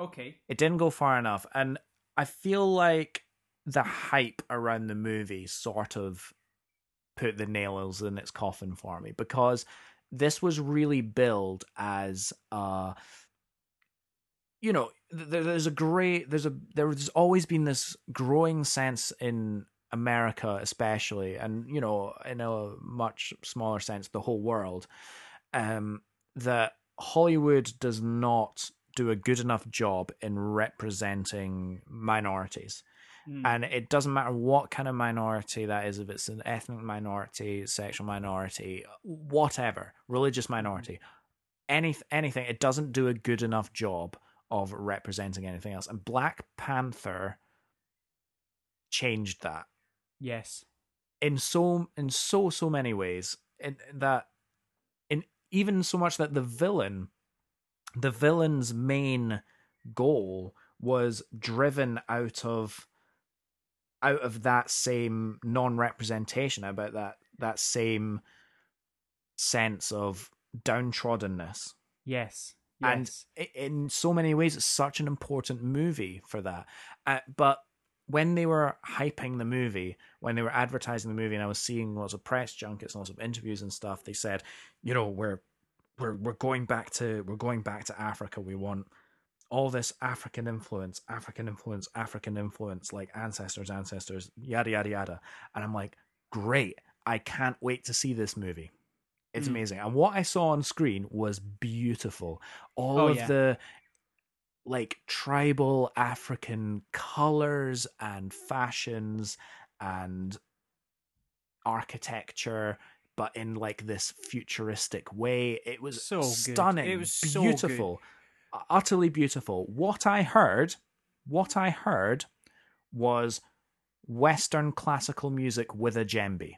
okay. It didn't go far enough. And I feel like the hype around the movie sort of put the nails in its coffin for me because this was really billed as uh you know there- there's a great there's a there's always been this growing sense in America especially and you know in a much smaller sense the whole world um that Hollywood does not do a good enough job in representing minorities Mm. and it doesn't matter what kind of minority that is if it's an ethnic minority sexual minority whatever religious minority any anything it doesn't do a good enough job of representing anything else and black panther changed that Yes. in so in so so many ways in that in even so much that the villain the villain's main goal was driven out of out of that same non-representation about that that same sense of downtroddenness Yes. and Yes. i- in so many ways it's such an important movie for that uh, but when they were hyping the movie when they were advertising the movie and i was seeing lots of press junkets and lots of interviews and stuff they said you know we're we're we're going back to we're going back to africa we want all this african influence african influence african influence like ancestors ancestors yada yada yada. And i'm like great. I can't wait to see this movie. It's Mm. amazing. And what i saw on screen was beautiful. All Oh, of yeah. the like tribal african colors and fashions and architecture but in like this futuristic way. It was So good. stunning It was so beautiful utterly beautiful what i heard what i heard was western classical music with a djembe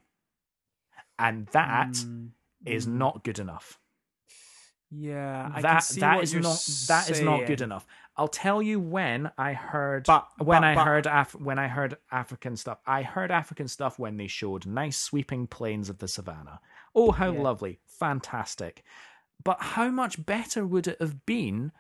and that is Mm, mm. not good enough Yeah. I can that see that is not that is not good enough. I'll tell you when I heard But- when but- I but- heard Af- when I heard African stuff. I heard African stuff when they showed nice sweeping plains of the savannah. Oh, how Yeah. lovely, fantastic! But how much better would it have been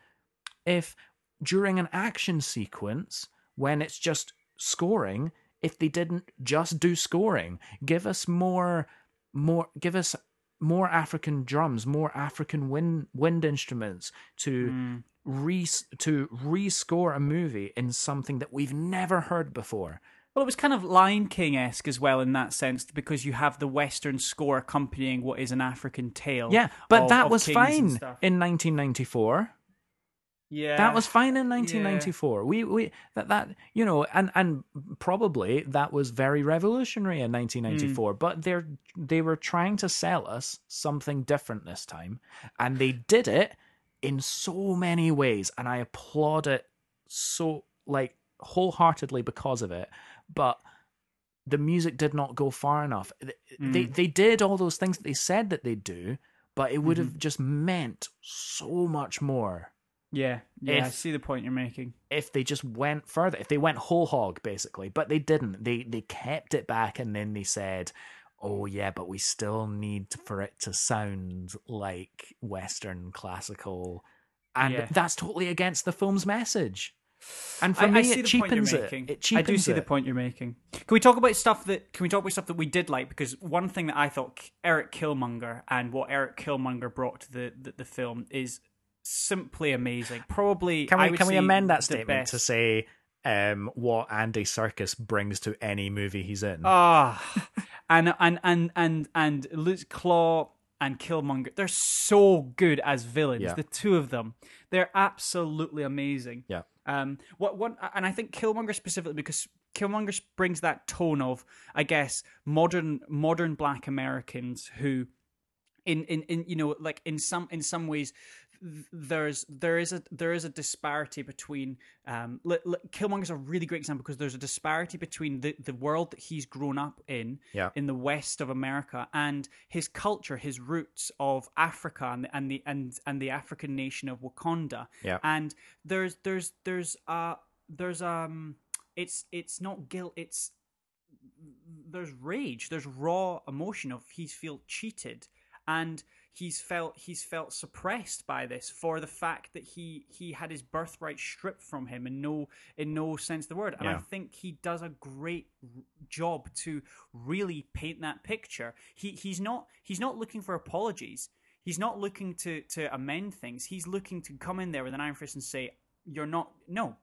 if during an action sequence when it's just scoring, if they didn't just do scoring, give us more more give us more African drums, more African wind wind instruments to Mm. re to rescore a movie in something that we've never heard before. Well, it was kind of Lion King esque as well in that sense because you have the Western score accompanying what is an African tale. Yeah, but of- that was fine in 1994. Yeah, That was fine in 1994. We we that that you know and and probably that was very revolutionary in hmm. 1994. But they're they were trying to sell us something different this time, and they did it in so many ways, and I applaud it so like wholeheartedly because of it. But the music did not go far enough. Hmm. They they did all those things that they said that they'd do, but it would have mm-hmm. just meant so much more Yeah, yeah. I see the point you're making. if they just went further, if they went whole hog basically, but they didn't. They they kept it back and then they said, oh yeah, but we still need for it to sound like Western classical, and Yeah. that's totally against the film's message. And for I, me, I it the point you're cheapens it. It cheapens I do see it. the point you're making. Can we talk about stuff that? Can we talk about stuff that we did like? Because one thing that I thought Eric Killmonger and what Eric Killmonger brought to the the, the film is simply amazing. Probably, Can we can we amend that statement to say um, what Andy Serkis brings to any movie he's in? Ah, and and and and and Luke Klaue and Killmonger, they're so good as villains. Yeah. The two of them, they're absolutely amazing. Yeah. Um. What what? And I think Killmonger specifically because Killmonger brings that tone of, I guess, modern modern Black Americans who. In, in, in you know like in some in some ways there's there is a there is a disparity between um li- li- Killmonger's a really great example because there's a disparity between the the world that he's grown up in Yeah. in the west of America and his culture his roots of Africa and the, and the and and the African nation of Wakanda Yeah. and there's there's there's uh there's um it's it's not guilt it's there's rage there's raw emotion of he's feel cheated and he's felt he's felt suppressed by this for the fact that he he had his birthright stripped from him in no in no sense of the word and i think he does a great job to really paint that picture he he's not he's not looking for apologies he's not looking to to amend things he's looking to come in there with an iron fist and say you're not no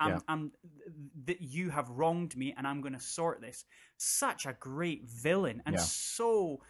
I'm, Yeah. I'm that you have wronged me and I'm going to sort this. Such a great villain and Yeah. so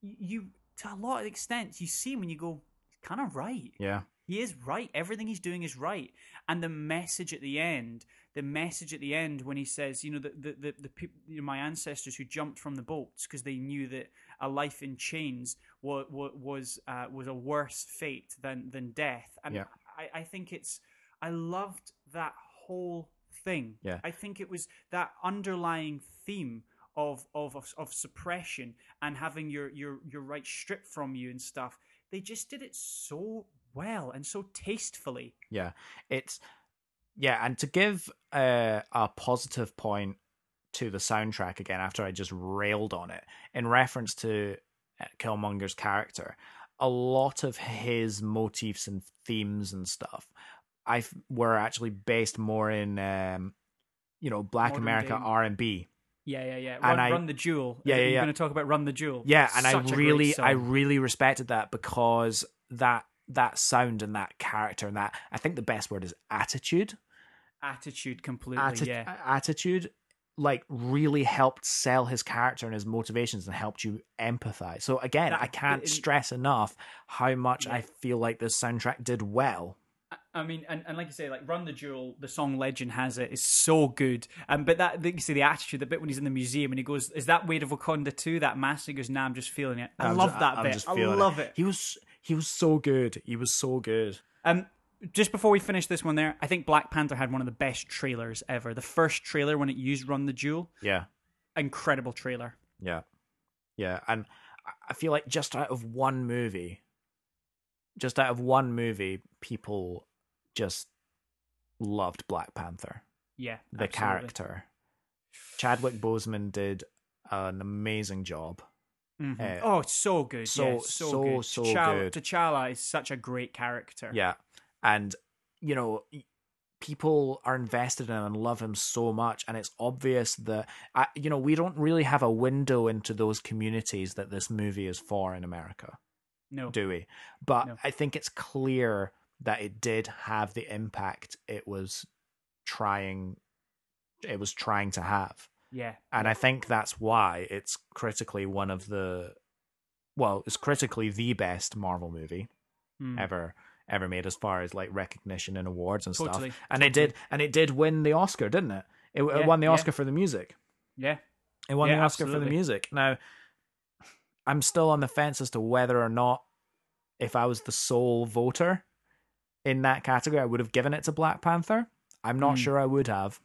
you to a lot of extent you see him and you go kind of right. Yeah. He is right. Everything he's doing is right. And the message at the end, the message at the end when he says, you know, the the the, the people, you know, my ancestors who jumped from the boats because they knew that a life in chains was was uh, was a worse fate than than death. And Yeah. I, I think it's I loved that whole thing. Yeah. I think it was that underlying theme of of of, of suppression and having your your your rights stripped from you and stuff. They just did it so well and so tastefully. Yeah, it's yeah, and to give uh, a positive point to the soundtrack again after I just railed on it in reference to uh, Killmonger's character, a lot of his motifs and themes and stuff, I were actually based more in um, you know Black Modern America. R and B. Yeah, yeah, yeah. And Run, I- Run the Jewels. Yeah, yeah, you yeah. going to talk about Run the Jewels? Yeah, and Such I really, I really respected that because that that sound and that character and that I think the best word is attitude. attitude completely. atti- yeah, attitude like really helped sell his character and his motivations and helped you empathize. So again, That- I can't it- stress enough how much Yeah. I feel like this soundtrack did well. I mean, and, and like you say, like Run the Jewels, the song Legend has it is so good. Um, but that you see the attitude, the bit when he's in the museum and he goes, "Is that Weight of Wakanda too?" That master goes, "Nah, I'm just feeling it." I I'm love ju- that I'm bit. I love it. He was he was so good. He was so good. Um, just before we finish this one, there, I think Black Panther had one of the best trailers ever. The first trailer when it used Run the Jewels, Yeah. incredible trailer. Yeah. Yeah, and I- I feel like just out of one movie, just out of one movie, people just loved Black Panther. Yeah, the absolutely. character. Chadwick Boseman did an amazing job. Mhm. Uh, oh, it's so good. so- yeah, so, so, good. so T'Challa, good. T'Challa is such a great character. Yeah. And, you know, people are invested in him and love him so much. And it's obvious that, I, you know, we don't really have a window into those communities that this movie is for in America, No, do we? But No. I think it's clear that it did have the impact it was trying it was trying to have. yeah, and I think that's why it's critically one of the well, it's critically the best Marvel movie Mm. ever ever made as far as like recognition and awards and Totally, stuff. And it did and it did win the Oscar, didn't it? It, it won the yeah. Oscar for the music. yeah. It won Yeah, the Oscar for the music. Now I'm still on the fence as to whether or not if I was the sole voter in that category, I would have given it to Black Panther. I'm not Mm. sure I would have.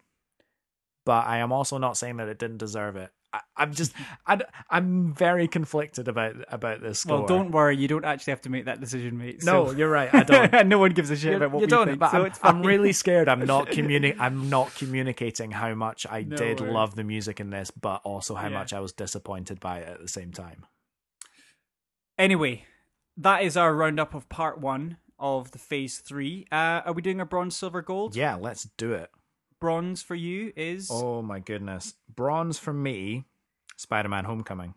But I am also not saying that it didn't deserve it. I, I'm just I, am very conflicted about about this. Score. Well, don't worry, you don't actually have to make that decision, mate. No, you're right. I don't. no one gives a shit You, about what you we don't, think, but so I'm, I'm really scared. I'm not communi- I'm not communicating how much I No did love the music in this, but also how Yeah. much I was disappointed by it at the same time. Anyway, that is our roundup of part one of the phase three. Uh, are we doing a bronze, silver, gold? Yeah, let's do it. Bronze for you is Oh my goodness, bronze for me. Spider-Man: Homecoming.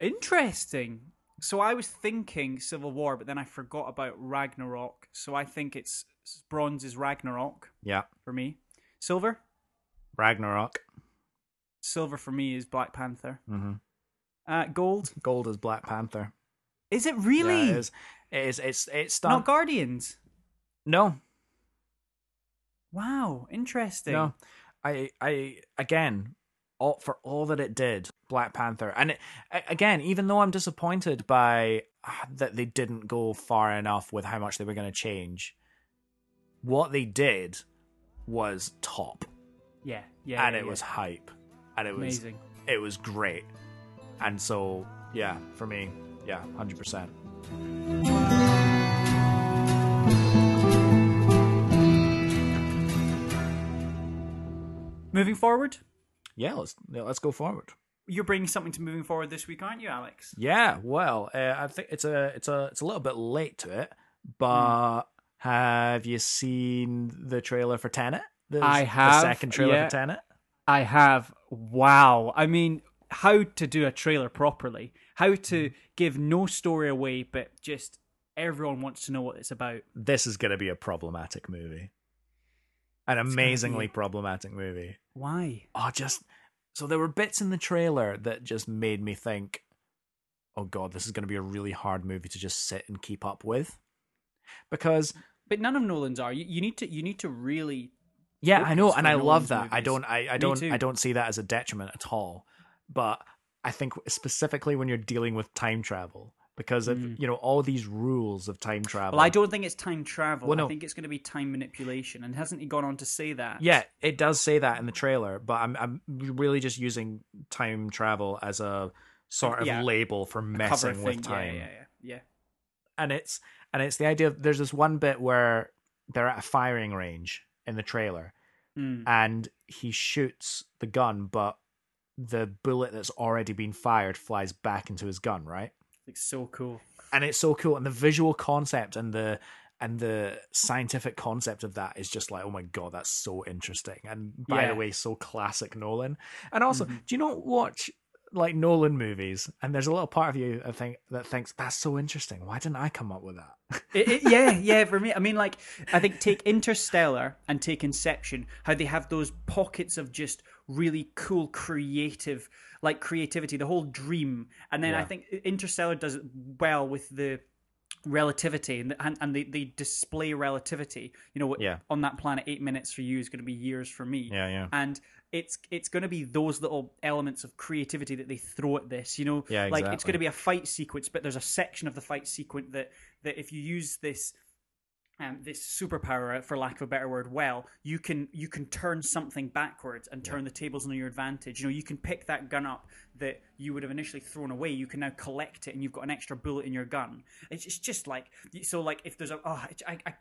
interesting. So I was thinking Civil War, but then I forgot about Ragnarok. So I think it's bronze is Ragnarok Yeah, for me. Silver, Ragnarok. silver for me is Black Panther. hmm Uh, gold, Gold is Black Panther. is it really? Yeah, it is. It is. It's. It's done. Not Guardians. no, Wow, interesting. No, I, I again, all for all that it did, Black Panther, and it, again, even though I'm disappointed by ah, that they didn't go far enough with how much they were going to change, what they did was top, Yeah, yeah, and yeah, it yeah. was hype, and it was amazing. it was great, and so yeah, for me, yeah, hundred percent. Moving forward, Yeah, let's yeah, let's go forward. you're bringing something to moving forward this week, aren't you, Alex? Yeah, well, uh, I think it's a it's a it's a little bit late to it, but have you seen the trailer for Tenet? The, I have. the second trailer yeah. for Tenet. I have. Wow. I mean, how to do a trailer properly? How to give no story away, but just everyone wants to know what it's about. This is going to be a problematic movie, an amazingly problematic movie. Why? Oh, just so there were bits in the trailer that just made me think, oh god, this is going to be a really hard movie to just sit and keep up with, because But none of Nolan's are. You, you need to. You need to really. Yeah, I know, and I Nolan's love that. I don't, I, I don't. I don't see that as a detriment at all. But I think specifically when you're dealing with time travel, because of you know all these rules of time travel. Mm. Well, I don't think it's time travel. Well, no. I think it's going to be time manipulation. And hasn't he gone on to say that? Yeah, it does say that in the trailer, but I'm, I'm really just using time travel as a sort of Yeah. label for messing with time. Yeah, yeah, yeah. yeah. and it's and it's the idea. Of, there's this one bit where they're at a firing range in the trailer, Mm. and he shoots the gun, but the bullet that's already been fired flies back into his gun, right? It's so cool. And it's so cool, and the visual concept and the and the scientific concept of that is just like, oh my god, that's so interesting. And by Yeah. the way, so classic Nolan. And also, Mhm. do you not watch like Nolan movies? And there's a little part of you I think that thinks that's so interesting. Why didn't I come up with that? It- it- yeah, yeah. For me, I mean, like, I think take Interstellar and take Inception. How they have those pockets of just really cool, creative, like creativity, the whole dream. And then I think Interstellar does it well with the relativity and and, and they, they display relativity. You know, Yeah. on that planet, eight minutes for you is going to be years for me yeah, yeah. and it's it's going to be those little elements of creativity that they throw at this you know Yeah, like it's going to be a fight sequence but there's a section of the fight sequence that that if you use this um, this superpower, for lack of a better word, well, you can you can turn something backwards and turn the tables on your advantage. You know, you can pick that gun up that you would have initially thrown away. You can now collect it, and you've got an extra bullet in your gun. It's, it's just like so. Like if there's a oh, I, I,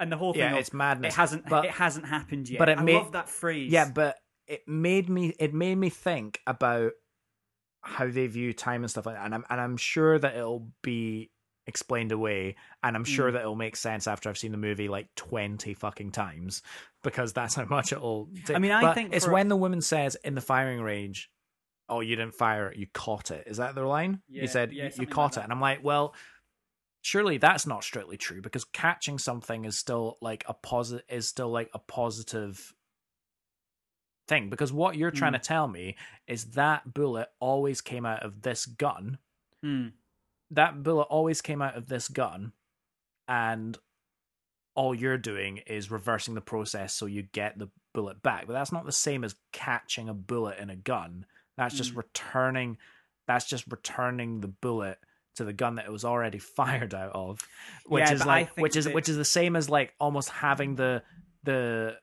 and the whole thing. Yeah, of, it's madness. It hasn't. But- it hasn't happened yet. but it I made- love that phrase. Yeah, but it made me it made me think about how they view time and stuff like that, and I'm and I'm sure that it'll be explained away, and I'm sure Mm. that it'll make sense after I've seen the movie like twenty fucking times because that's how much it'll. Take. I mean, I But think it's for- when the woman says in the firing range, "Oh, you didn't fire it, you caught it." Is that their line? Yeah, you said yeah, you caught like it, and I'm like, well. Surely that's not strictly true because catching something is still like a positive is still like a positive thing because what you're trying Mm. to tell me is that bullet always came out of this gun Hmm. That bullet always came out of this gun and all you're doing is reversing the process so you get the bullet back but that's not the same as catching a bullet in a gun that's just Mm. returning that's just returning the bullet to the gun that it was already fired out of which Yeah, is like which is that- which is the same as like almost having the the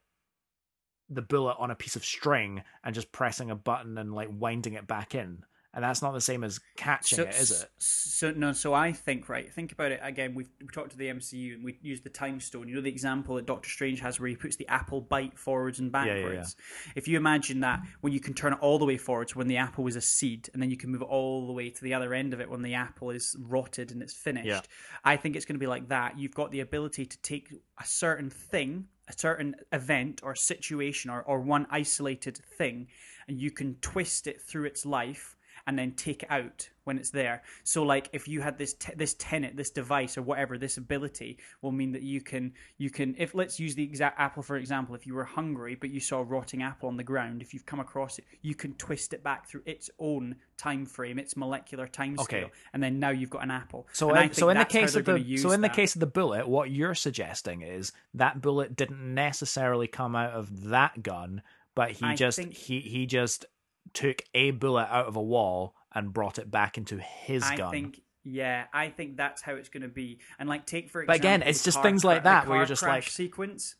the bullet on a piece of string and just pressing a button and like winding it back in. And that's not the same as catching it, is it? So no, so I think right. Think about it again. We've we talked to the MCU and we used the time stone. You know the example that Doctor Strange has where he puts the apple bite forwards and yeah, yeah. backwards. If you imagine that when you can turn it all the way forwards when the apple was a seed, and then you can move it all the way to the other end of it when the apple is rotted and it's finished. Yeah. I think it's going to be like that. You've got the ability to take a certain thing, a certain event or situation or, or one isolated thing, and you can twist it through its life and then take it out when it's there. So, like, if you had this te- this tenet, this device, or whatever, this ability will mean that you can you can. If let's use the exact apple for example, if you were hungry but you saw a rotting apple on the ground, if you've come across it, you can twist it back through its own time frame, its molecular time Okay. scale, and then now you've got an apple. So, And uh, I in, so in the case of the so in the case of the bullet, what you're suggesting is that bullet didn't necessarily come out of that gun, but he I just think- he he just took a bullet out of a wall and brought it back into his I gun. think. Yeah, I think that's how it's going to be. And like, take for example, But again, it's just things like that where you're just like- sequence.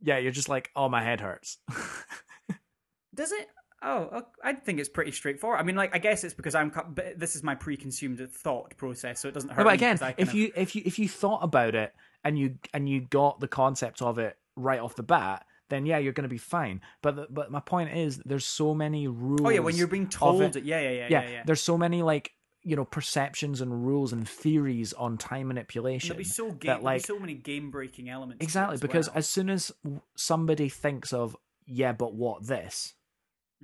yeah, you're just like, oh, my head hurts. Does it? Oh, I think it's pretty straightforward. I mean, like, I guess it's because I'm. This is my pre-consumed thought process, so it doesn't hurt. No, but again, if you if you if you thought about it and you and you got the concept of it right off the bat, then yeah, you're going to be fine. But the, but my point is, there's so many rules. oh yeah, when you're being told, it. it, yeah, yeah, yeah, yeah, yeah, yeah. there's so many like you know perceptions and rules and theories on time manipulation There'll be so game, that like so many game-breaking elements. exactly as because well. as soon as somebody thinks of yeah, but what this,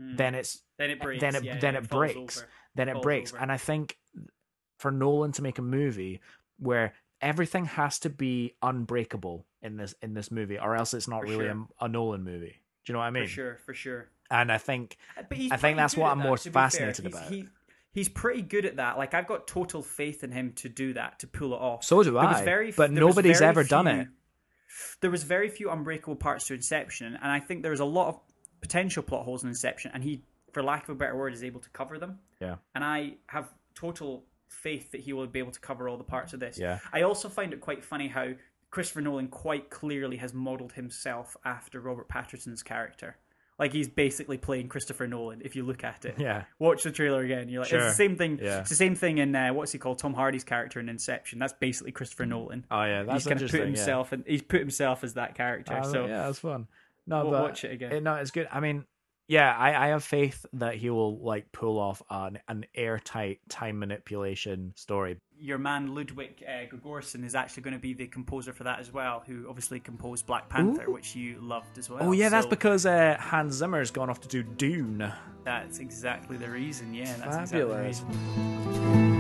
Mm. then it's then it breaks. then it yeah, then yeah, it falls breaks. over. then it falls breaks. over. And I think for Nolan to make a movie where everything has to be unbreakable in this in this movie, or else it's not For really sure. a, a Nolan movie. Do you know what I mean? For sure, for sure. And I think Uh, I think that's what I'm that, more to be fair. fascinated about. He, he's pretty good at that. Like I've got total faith in him to do that, to pull it off. so do There I. very but nobody's ever done it. There was very few unbreakable parts to Inception, and I think there was a lot of potential plot holes in Inception, and he, for lack of a better word, is able to cover them. Yeah. And I have total faith that he will be able to cover all the parts of this. Yeah. I also find it quite funny how Christopher Nolan quite clearly has modeled himself after Robert Pattinson's character. Like he's basically playing Christopher Nolan if you look at it. Yeah. Watch the trailer again. You're like, Sure. it's the same thing. Yeah. It's the same thing in uh, what's he called? Tom Hardy's character in Inception. That's basically Christopher Nolan. Oh yeah, that's he's kind of put yeah. himself and he's put himself as that character. Oh, so yeah, that's fun. No, we'll but watch it again. it- no, it's good. I mean, yeah, I, I have faith that he will like pull off an an airtight time manipulation story. your man Ludwig uh, Göransson is actually going to be the composer for that as well, who obviously composed Black Panther, Ooh. which you loved as well. Oh yeah, that's because uh, Hans Zimmer's gone off to do Dune. that's exactly the reason. Yeah, that's exactly the reason.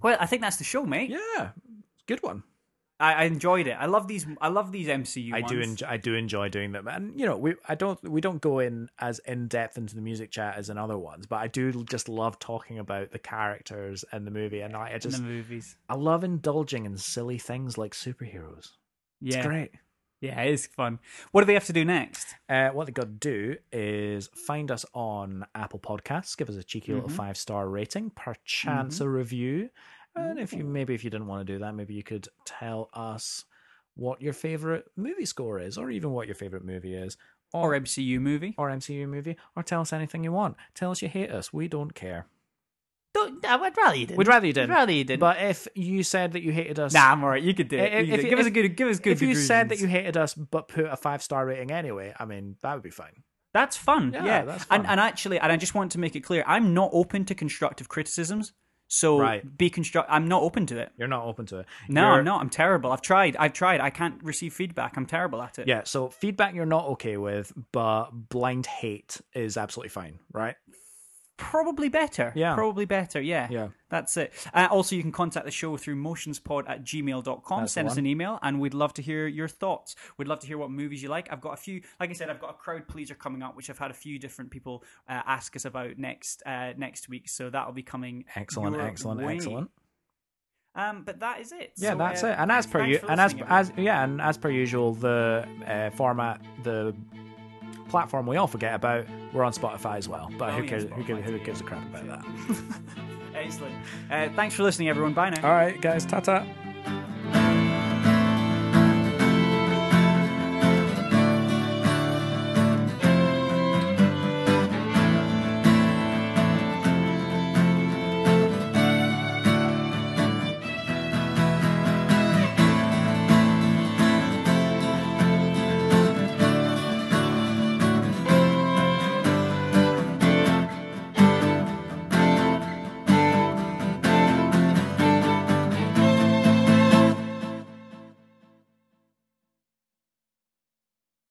Well, I think that's the show, mate. Yeah, good one. I, I enjoyed it. I love these. I love these MCU. I do ones. enjoy, I do enjoy doing them, and you know, we I don't we don't go in as in depth into the music chat as in other ones, but I do just love talking about the characters and the movie, and I, I just the movies. I love indulging in silly things like superheroes. It's Yeah, great. yeah, it is fun. What do they have to do next? Uh, what they got to do is find us on Apple Podcasts, give us a cheeky little Mhm. five star rating, perchance a review, and if you maybe if you didn't want to do that, maybe you could tell us what your favorite movie score is, or even what your favorite movie is, Or MCU movie? or MCU movie, or tell us anything you want. Tell us you hate us. We don't care. Don't, I would rather you didn't. We'd rather you didn't. We'd rather you didn't. But if you said that you hated us, nah, I'm alright. You could do it. If- You if- give us a good. Give us good. if you said that you hated us but put a five star rating anyway, I mean that would be fine. That's fun. Yeah, Yeah, that's And fun. and actually, and I just want to make it clear, I'm not open to constructive criticisms. So Right. be construct. I'm not open to it. You're not open to it. No, You're- I'm not. I'm terrible. I've tried. I've tried. I can't receive feedback. I'm terrible at it. Yeah, so feedback you're not okay with, but blind hate is absolutely fine, right? Probably better. Yeah. Probably better. Yeah. Yeah. That's it. Uh, also, you can contact the show through motionspod at gmail.com. That's Send us an email, and we'd love to hear your thoughts. We'd love to hear what movies you like. I've got a few, like I said, I've got a crowd pleaser coming up, which I've had a few different people uh, ask us about next uh, next week. So that'll be coming. Excellent, excellent, way. excellent. Um, but that is it. Yeah, So, that's uh, it. And as per you, and as as yeah, and as per usual, the uh, format, the platform we all forget about, we're on Spotify as well. But Oh, who yeah, cares? Who gives, who gives a crap about that? Excellent. Uh, thanks for listening, everyone. Bye now. all right, guys, ta ta.